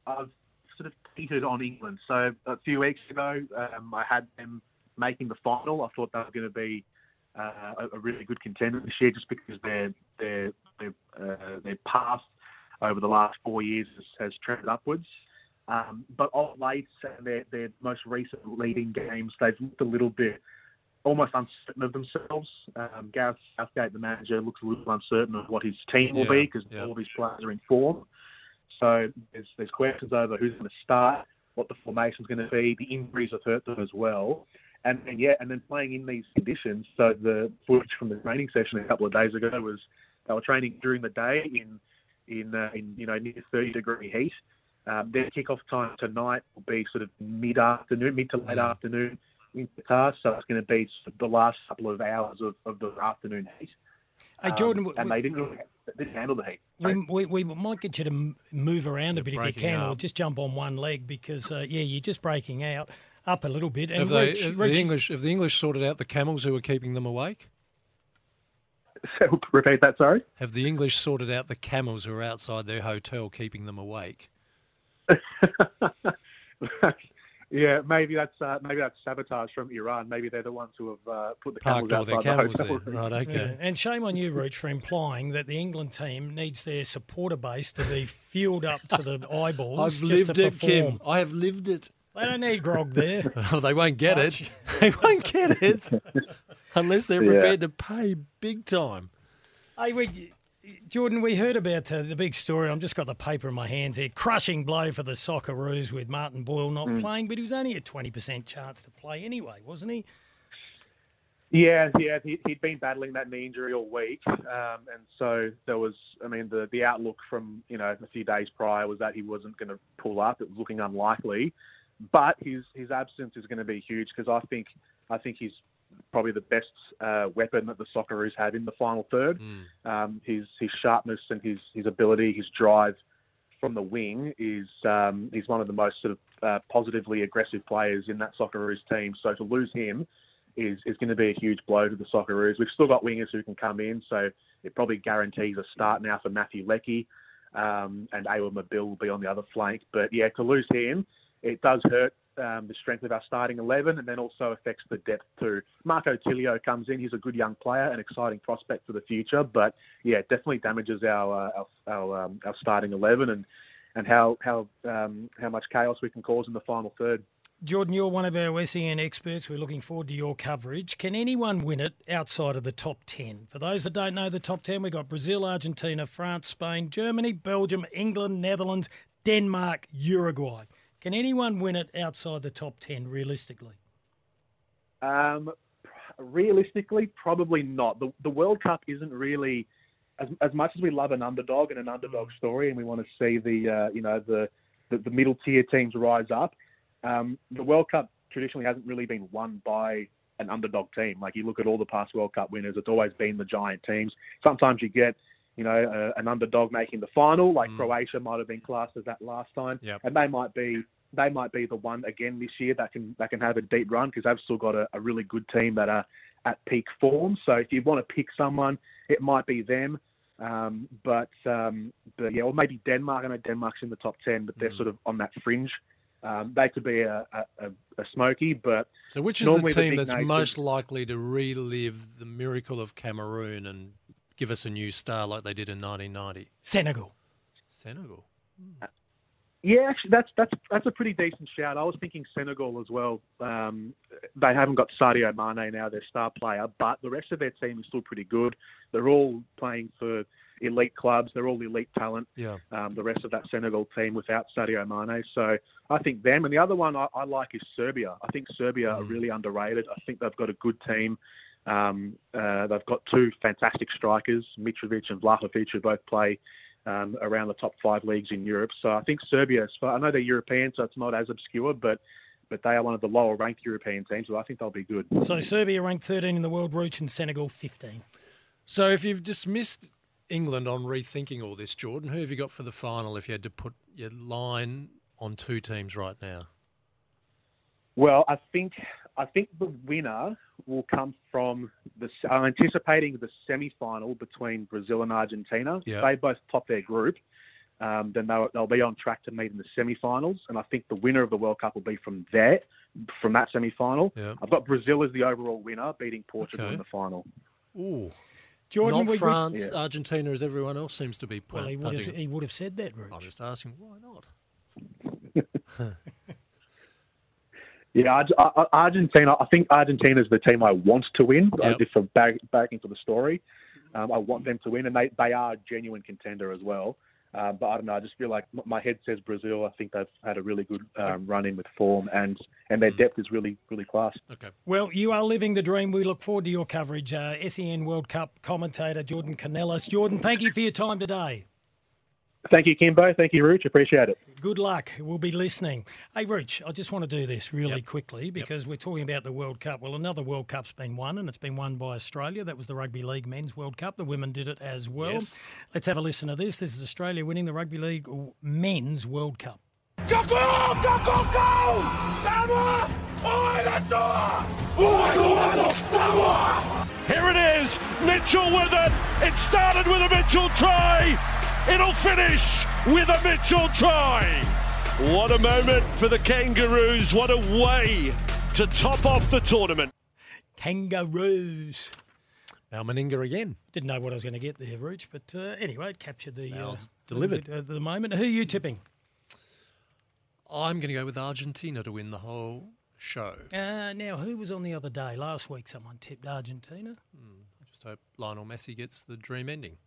S11: I've sort of tweeted on England. So a few weeks ago, um, I had them making the final. I thought they were going to be uh, a, really good contender this year, just because their their their, uh, their path over the last four years has, has trended upwards. Um, but of late, and their, their most recent leading games, they've looked a little bit almost uncertain of themselves. Um, Gareth Southgate, the manager, looks a little uncertain of what his team will
S6: yeah,
S11: be because
S6: yeah.
S11: all of his players are in form. So there's, there's questions over who's going to start, what the formation's going to be. The injuries have hurt them as well. And then yeah, and then playing in these conditions. So the footage from the training session a couple of days ago was they were training during the day in in uh, in you know near 30 degree heat. Um, their kickoff time tonight will be sort of mid afternoon, mid to late mm. afternoon in Qatar. So it's going to be sort of the last couple of hours of, of the afternoon heat.
S4: Hey Jordan,
S11: um, and we, they didn't really, they didn't handle the heat.
S4: We, we, we, might get you to move around a bit if you can,
S6: up.
S4: or just jump on one leg because uh, yeah, you're just breaking out up a little bit. And
S6: have,
S4: they,
S6: have
S4: reach...
S6: the English have the English sorted out the camels who are keeping them awake?
S11: So, repeat that. Sorry.
S6: Have the English sorted out the camels who are outside their hotel keeping them awake?
S11: yeah, Yeah, maybe that's uh, maybe that's sabotage from Iran. Maybe they're the ones who have uh, put the camels
S6: Parked all their camels
S11: the
S6: there.
S11: hotel.
S6: Right, okay.
S4: Yeah, And shame on you, Rooch, for implying that the England team needs their supporter base to be fueled up to the eyeballs
S6: I've
S4: just
S6: lived
S4: to
S6: it, Kim. I have lived it.
S4: They don't need grog there.
S6: Oh, they won't get it. They won't get it unless they're
S4: Yeah.
S6: prepared to pay big time.
S4: Hey, we, Jordan, we heard about uh, the big story. I've just got the paper in my hands here. Crushing blow for the Socceroos with Martin Boyle not
S11: Mm.
S4: playing, but he was only a 20% chance to play anyway, wasn't he?
S11: Yeah, yeah, he, he'd been battling that knee injury all week, um, and so there was. I mean, the the outlook from you know a few days prior was that he wasn't going to pull up. It was looking unlikely, but his his absence is going to be huge because I think I think he's probably the best uh, weapon that the Socceroos have in the final third. Um, his his sharpness and his his ability, his drive from the wing is um, he's one of the most sort of uh, positively aggressive players in that Socceroos team. So to lose him is is going to be a huge blow to the Socceroos. We've still got wingers who can come in, so it probably guarantees a start now for Matthew Leckie, um, and Awer Mabil will be on the other flank. But yeah, to lose him, it does hurt um, the strength of our starting 11 and then also affects the depth too. Marco Tilio comes in. He's a good young player, an exciting prospect for the future. But yeah, it definitely damages our uh, our our, um, our starting 11 and and how how um, how much chaos we can cause in the final third.
S4: Jordan, you're one of our SEN experts. We're looking forward to your coverage. Can anyone win it outside of the top 10? For those that don't know the top 10, we've got Brazil, Argentina, France, Spain, Germany, Belgium, England, Netherlands, Denmark, Uruguay. Can anyone win it outside the top 10 realistically?
S11: Um, realistically, probably not. The the World Cup isn't really as as much as we love an underdog and an underdog story, and we want to see the uh, you know the, the the middle tier teams rise up. Um, the World Cup traditionally hasn't really been won by an underdog team. Like you look at all the past World Cup winners, it's always been the giant teams. Sometimes you get you know uh, an underdog making the final, like Croatia might have been classed as that last time,
S6: Yep.
S11: and they might be they might be the one again this year that can that can have a deep run because they've still got a, a really good team that are at peak form. So if you want to pick someone, it might be them. Um, but um, but yeah, or maybe Denmark. I know Denmark's in the top ten, but they're sort of on that fringe. Um, they could be a, a, a, a smoky, but
S6: So, which is the team
S11: big
S6: that's
S11: nations-
S6: most likely to relive the miracle of Cameroon and give us a new star like they did in 1990?
S4: Senegal.
S6: Senegal.
S11: Yeah, actually, that's that's that's a pretty decent shout. I was thinking Senegal as well. Um, they haven't got Sadio Mane now, their star player, but the rest of their team is still pretty good. They're all playing for elite clubs. They're all elite talent.
S6: Yeah.
S11: Um, the rest of that Senegal team without Sadio Mane. So I think them. And the other one I, I like is Serbia. I think Serbia are really underrated. I think they've got a good team. Um, uh, they've got two fantastic strikers, Mitrovic and Vlahovic, who both play um, around the top five leagues in Europe. So I think Serbia, as far, I know they're European, so it's not as obscure, but but they are one of the lower ranked European teams, so I think they'll be good.
S4: So Serbia ranked 13 in the world, Rooch, and Senegal 15.
S6: So, if you've dismissed England on rethinking all this, Jordan, who have you got for the final if you had to put your line on two teams right now?
S11: Well, I think I think the winner will come from the. I'm anticipating the semi-final between Brazil and Argentina.
S6: Yeah.
S11: They both top their group, um, then they'll, they'll be on track to meet in the semi-finals. And I think the winner of the World Cup will be from there, from that semi-final.
S6: Yeah.
S11: I've got Brazil as the overall winner, beating Portugal
S6: Okay.
S11: in the final.
S6: Ooh.
S4: Jordan,
S6: Not
S4: we- we-
S6: France,
S11: Yeah.
S6: Argentina, as everyone else seems to be
S4: Well, he would have, he would have said that, Rooch.
S6: I'm just asking, why not?
S11: Yeah, Argentina. I think Argentina is the team I want to win. uh,
S6: Yep.
S11: Just for back, back into the story, um, I want them to win, and they, they are a genuine contender as well. Um, but I don't know. I just feel like my head says Brazil. I think they've had a really good um, run in with form, and and their depth is really really class.
S6: Okay.
S4: Well, you are living the dream. We look forward to your coverage. Uh, SEN World Cup commentator Jordan Canellis. Jordan, thank you for your time today.
S11: Thank you, Kimbo. Thank you, Rooch. Appreciate it.
S4: Good luck. We'll be listening. Hey, Rooch, I just want to do this really quickly because we're talking about the World Cup. Well, another World Cup's been won, and it's been won by Australia. That was the Rugby League Men's World Cup. The women did it as well.
S6: Yes.
S4: Let's have a listen to this. This is Australia winning the Rugby League Men's World Cup.
S5: Go, go, go, go, go! Samoa! Oi, let's do it! Oi, go, go, Samoa!
S12: Here it is, Mitchell with it. It started with a Mitchell try. It'll finish with a Mitchell try. What a moment for the Kangaroos. What a way to top off the tournament.
S4: Kangaroos.
S6: Mal Meninga again.
S4: Didn't know what I was going to get there, Rooch, but uh, anyway, it captured the, uh,
S6: delivered.
S4: at the moment. Who are you tipping?
S6: I'm going to go with Argentina to win the whole show.
S4: Uh, now, who was on the other day? Last week, someone tipped Argentina.
S6: I just hope Lionel Messi gets the dream ending.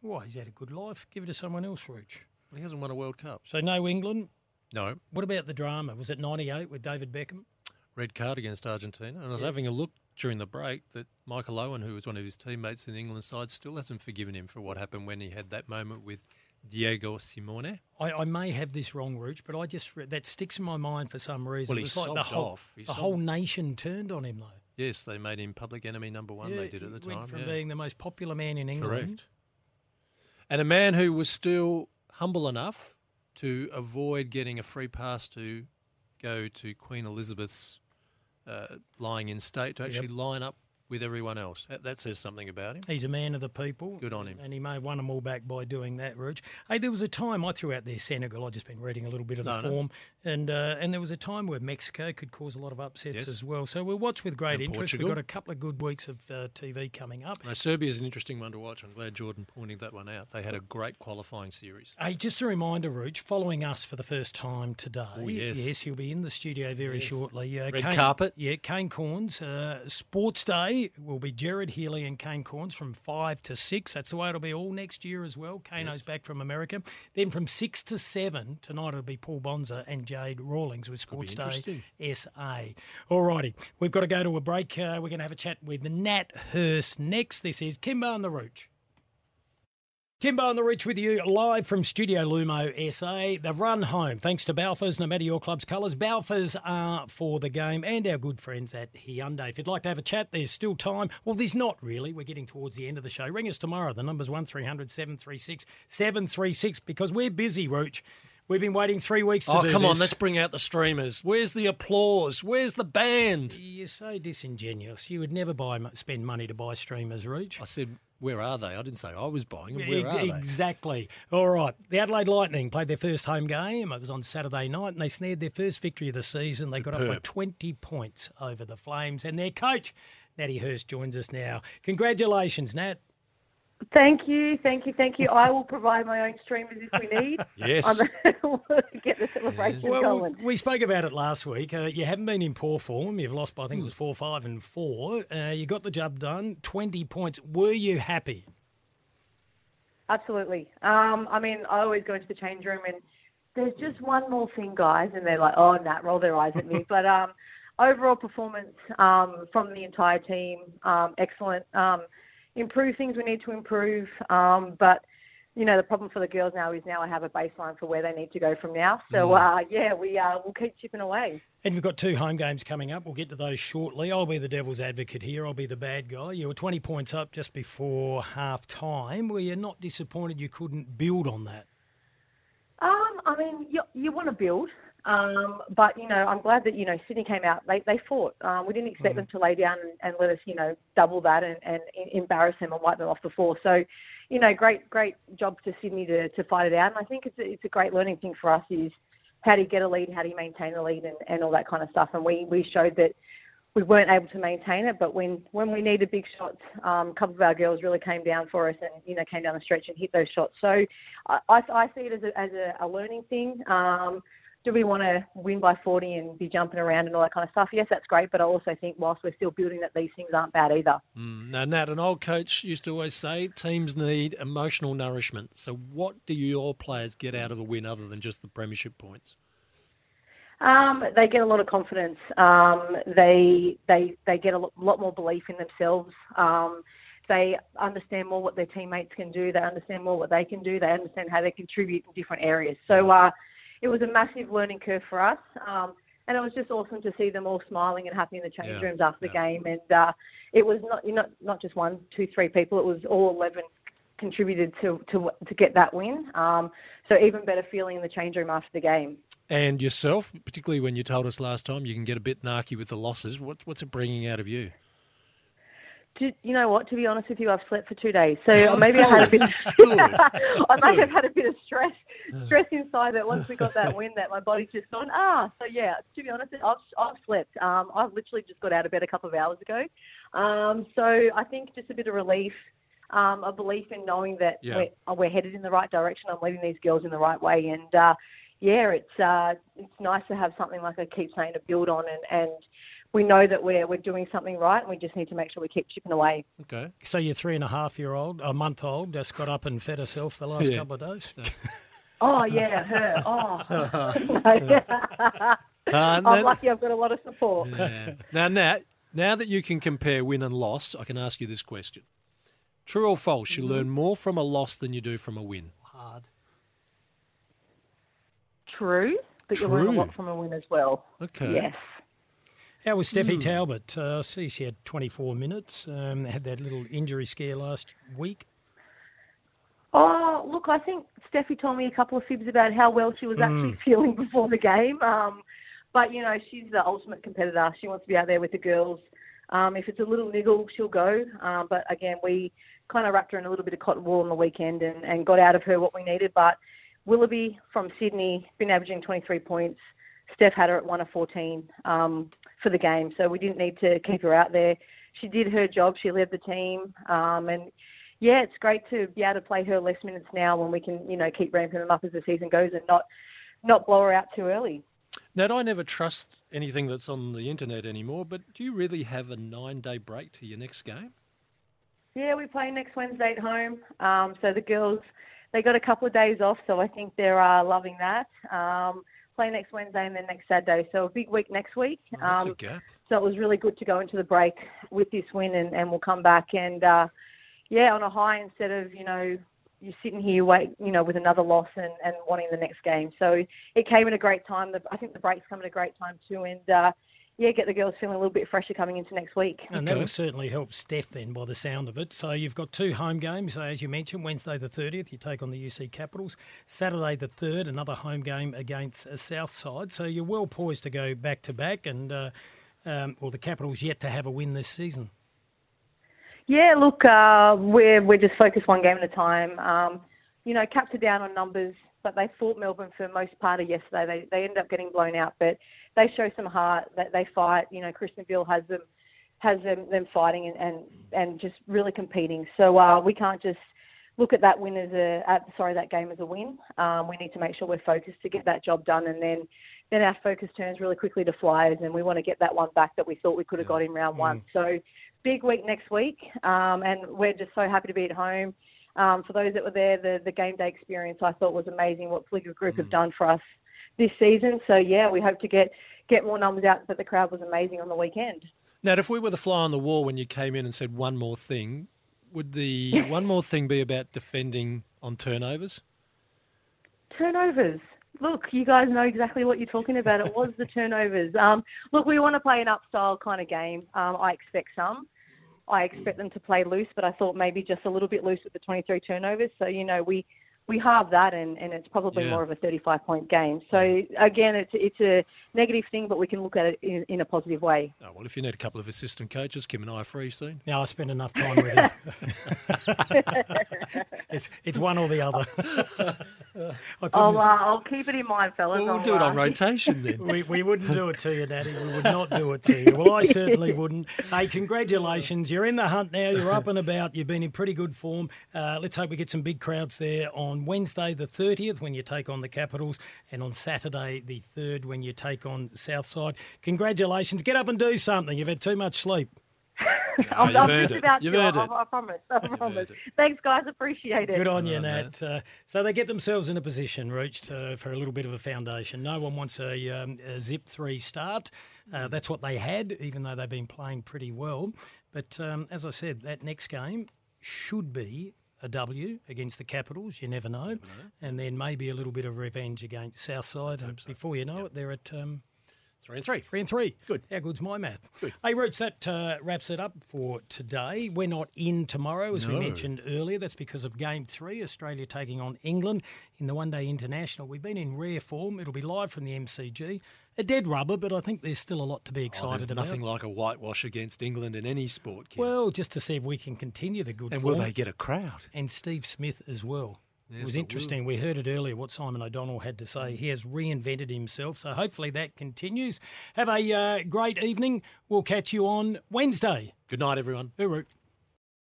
S4: Why, he's had a good life. Give it to someone else, Rooch.
S6: He hasn't won a World Cup.
S4: So, no England.
S6: No.
S4: What about the drama? Was it 98 with David Beckham?
S6: Red card against Argentina. And I was
S4: Yeah.
S6: having a look during the break that Michael Owen, who was one of his teammates in the England side, still hasn't forgiven him for what happened when he had that moment with Diego Simeone.
S4: I, I may have this wrong, Rooch, but I just that sticks in my mind for some reason.
S6: Well,
S4: it was like the whole,
S6: off. He
S4: the
S6: sobbed.
S4: whole nation turned on him, though.
S6: Yes, they made him public enemy number one.
S4: Yeah,
S6: they did at the time.
S4: Went from
S6: yeah.
S4: being the most popular man in England.
S6: Correct. And a man who was still humble enough to avoid getting a free pass to go to Queen Elizabeth's uh, lying in state to actually line up with everyone else. That, that says something about him.
S4: He's a man of the people.
S6: Good on him.
S4: And he may have won them all back by doing that, Rooch. Hey, there was a time I threw out there Senegal. I've just been reading a little bit of the
S6: No, no.
S4: form. And uh, and there was a time where Mexico could cause a lot of upsets
S6: Yes.
S4: as well. So we'll watch with great
S6: And
S4: interest.
S6: Portugal.
S4: We've got a couple of good weeks of uh, TV coming up.
S6: No, Serbia's an interesting one to watch. I'm glad Jordan pointed that one out. They had a great qualifying series.
S4: Hey, just a reminder, Rooch, following us for the first time today.
S6: Oh, yes.
S4: Yes, he'll be in the studio very
S6: Yes.
S4: shortly. Uh,
S6: Red carpet.
S4: Yeah, Kane Cornes. Uh, Sports Day will be Jared Healy and Kane Cornes from 5 to 6. That's the way it'll be all next year as well. Kano's back from America. Then from 6 to 7, tonight it'll be Paul Bonza and Jade Rawlings with Sports Day. SA. All righty, we've got to go to a break. Uh, we're going to have a chat with Nat Hurst next. This is Kimbo and the Rooch. Kimbo on the Rooch with you live from Studio Lumo SA. The run home, thanks to Balfours, no matter your club's colours. Balfours are for the game and our good friends at Hyundai. If you'd like to have a chat, there's still time. Well, there's not really. We're getting towards the end of the show. Ring us tomorrow. The number's 1300 736 736 because we're busy, Rooch. We've been waiting three weeks to
S6: Oh, come on, let's bring out the streamers. Where's the applause? Where's the band?
S4: You're so disingenuous. You would never buy spend money to buy streamers, Rooch.
S6: I said, where are they? I didn't say I was buying them. Where are they?
S4: Exactly. All right. The Adelaide Lightning played their first home game. It was on Saturday night, and they snared their first victory of the season. They got up by 20 points over the Flames, and their coach, Natty Hurst, joins us now. Congratulations, Nat.
S13: Thank you, thank you, thank you. I will provide my own streamers if we need.
S4: Yes.
S13: I'm to get the celebration
S4: Well,
S13: going.
S4: we spoke about it last week. Uh, you haven't been in poor form. You've lost by, I think it was 4 5 and 4. Uh, you got the job done, 20 points. Were you happy?
S13: Absolutely. Um, I mean, I always go into the change room and there's just one more thing, guys, and they're like, oh, Nat, roll their eyes at me. but um, overall performance um, from the entire team, um, excellent. Improve things we need to improve, um, but you know the problem for the girls now is now I have a baseline for where they need to go from now. So
S4: Mm.
S13: uh, yeah, we uh, we'll keep chipping away.
S4: And we've got two home games coming up. We'll get to those shortly. I'll be the devil's advocate here. I'll be the bad guy. You were 20 points up just before half time. Were you not disappointed you couldn't build on that?
S13: Um, I mean, you, you want to build, um, but you know, I'm glad that you know Sydney came out. They they fought. Um, we didn't expect them to lay down and, and let us, you know, double that and, and embarrass them and wipe them off the floor. So, you know, great great job to Sydney to, to fight it out. And I think it's a, it's a great learning thing for us is how do you get a lead, how do you maintain a lead, and, and all that kind of stuff. And we we showed that we weren't able to maintain it, but when when we needed big shots, um, a couple of our girls really came down for us and you know came down the stretch and hit those shots. So I, I, I see it as a, as a, a learning thing. Um, do we want to win by 40 and be jumping around and all that kind of stuff? Yes, that's great, but I also think whilst we're still building that these things aren't bad either.
S6: Mm. Now, Nat, an old coach used to always say teams need emotional nourishment. So, what do your players get out of a win other than just the premiership points?
S13: Um, they get a lot of confidence. Um, they they they get a lot more belief in themselves. Um, they understand more what their teammates can do. They understand more what they can do. They understand how they contribute in different areas. So uh, it was a massive learning curve for us. Um, and it was just awesome to see them all smiling and happy in the change
S14: Yeah,
S13: rooms after the game. And uh, it was not not not just one, two, three people. It was all eleven contributed to to to get that win. Um, so even better feeling in the change room after the game.
S6: And yourself, particularly when you told us last time you can get a bit narky with the losses, what, what's it bringing out of you?
S13: You know what? To be honest with you, I've slept for two days, so maybe I had a bit. I may have had a bit of stress, stress inside that once we got that win, that my body's just gone. Ah, so yeah. To be honest, I've I've slept. Um, I've literally just got out of bed a couple of hours ago. Um, so I think just a bit of relief, um, a belief in knowing that
S15: Yeah.
S13: we're, we're headed in the right direction. I'm leading these girls in the right way, and uh, yeah, it's uh, it's nice to have something like I keep saying to build on, and, and we know that we're we're doing something right, and we just need to make sure we keep chipping away.
S6: Okay.
S4: So your three and a half year old, a month old, just got up and fed herself the last
S6: Yeah.
S4: couple of days.
S13: Oh yeah, her. Oh,
S6: Uh,
S13: I'm
S6: then-
S13: lucky. I've got a lot of support.
S6: Yeah. Now, Nat, now that you can compare win and loss, I can ask you this question: True or false? You
S13: Mhm.
S6: learn more from a loss than you do from a win.
S4: Hard.
S13: True, but you learn a lot from a win as well.
S6: Okay.
S13: Yes.
S4: How was Steffi
S6: Hmm.
S4: Talbot? Uh, see she had 24 minutes. Um, had that little injury scare last week.
S13: Oh, look, I think Steffi told me a couple of fibs about how well she was actually
S4: Mm.
S13: feeling before the game. Um, but, you know, she's the ultimate competitor. She wants to be out there with the girls. Um, if it's a little niggle, she'll go. Um, but again, we kind of wrapped her in a little bit of cotton wool on the weekend and, and got out of her what we needed. But Willoughby from Sydney, been averaging 23 points. Steph had her at 1 of 14 um, for the game, so we didn't need to keep her out there. She did her job. She led the team, um, and yeah, it's great to be able to play her less minutes now when we can, you know, keep ramping them up as the season goes and not not blow her out too early.
S6: Nat, I never trust anything that's on the internet anymore. But do you really have a nine-day break to your next game?
S13: Yeah, we play next Wednesday at home. Um, so the girls, they got a couple of days off, so I think they're uh, loving that. Um, play next Wednesday and then next Saturday. So a big week next week.
S6: Oh,
S13: Um, so it was really good to go into the break with this win, and, and we'll come back and uh, yeah, on a high instead of you know you're sitting here wait you know with another loss and, and wanting the next game. So it came at a great time. The, I think the break's come at a great time too, and uh, yeah, get the girls feeling a little bit fresher coming into next week.
S4: And that'll certainly help Steph then by the sound of it. So you've got two home games, so as you mentioned, Wednesday the 30th, you take on the UC Capitals. Saturday the 3rd, another home game against uh, Southside. So you're well poised to go back to back and, uh, um, well, the Capitals yet to have a win this season.
S13: Yeah, look, uh, we're we're just focused one game at a time. Um, you know, Caps are down on numbers, but they fought Melbourne for most part of yesterday. They they ended up getting blown out, but they show some heart. That they fight. You know, Kristen Veal has them has them, them fighting and, and and just really competing. So uh, we can't just look at that win as a uh, sorry that game as a win. Um, we need to make sure we're focused to get that job done, and then then our focus turns really quickly to Flyers, and we want to get that one back that we thought we could have got in round one. So big week next week, um, and we're just so happy to be at home. Um, for those that were there, the, the game day experience I thought was amazing. What Fligger Group have done for us this season. So yeah, we hope to get get more numbers out. But the crowd was amazing on the weekend.
S6: Now, if we were the fly on the wall when you came in and said one more thing, would the one more thing be about defending on turnovers?
S13: Turnovers. Look, you guys know exactly what you're talking about. It was the turnovers. Um, look, we want to play an up style kind of game. Um, I expect some. I expect them to play loose, but I thought maybe just a little bit loose with the 23 turnovers. So you know, we we halve that, and, and it's probably
S6: Yeah.
S13: more of a 35 point game. So again, it's it's a negative thing, but we can look at it in, in a positive way.
S6: Oh, well, if you need a couple of assistant coaches, Kim and I are free soon.
S4: Yeah, I spent enough time with him. it's, it's one or the other. I
S13: I'll, uh, I'll keep it in mind, fellas.
S6: Well, we'll
S13: I'll,
S6: do it on
S13: uh,
S6: rotation then.
S4: we, we wouldn't do it to you, Daddy. We would not do it to you. Well, I certainly wouldn't. Hey, congratulations. You're in the hunt now. You're up and about. You've been in pretty good form. Uh, let's hope we get some big crowds there on Wednesday, the 30th, when you take on the Capitals, and on Saturday, the 3rd, when you take on Southside. Congratulations. Get up and do something. You've had too much sleep.
S13: I'm,
S6: you've
S13: I'm
S6: earned it.
S13: about
S6: You've
S13: to.
S6: earned
S13: I,
S6: it.
S13: I promise. I promise. Thanks, guys. Appreciate it.
S4: Good on you, Nat. Uh, so they get themselves in a position, reached uh, for a little bit of a foundation. No one wants a, um, a zip three start. Uh, that's what they had, even though they've been playing pretty well. But um, as I said, that next game should be a W against the Capitals. You never know. And then maybe a little bit of revenge against Southside. And Before you know it, they're at. Um,
S6: Three and three.
S4: Three and three. Good. How good's my math? Good. Hey, Rooch, that uh, wraps it up for today. We're not in tomorrow, as we mentioned earlier. That's because of Game 3, Australia taking on England in the One Day International. We've been in rare form. It'll be live from the MCG. A dead rubber, but I think there's still a lot to be
S6: Oh,
S4: excited
S6: there's
S4: about.
S6: nothing like a whitewash against England in any sport.
S4: Well, just to see if we can continue the good
S6: and
S4: form.
S6: will they get a crowd?
S4: and Steve Smith as well. it
S6: Yes,
S4: was
S6: it will.
S4: interesting. We heard it earlier what Simon O'Donnell had to say. He has reinvented himself, so hopefully that continues. Have a uh, great evening. We'll catch you on Wednesday.
S6: Good night, everyone.
S4: Hooroo.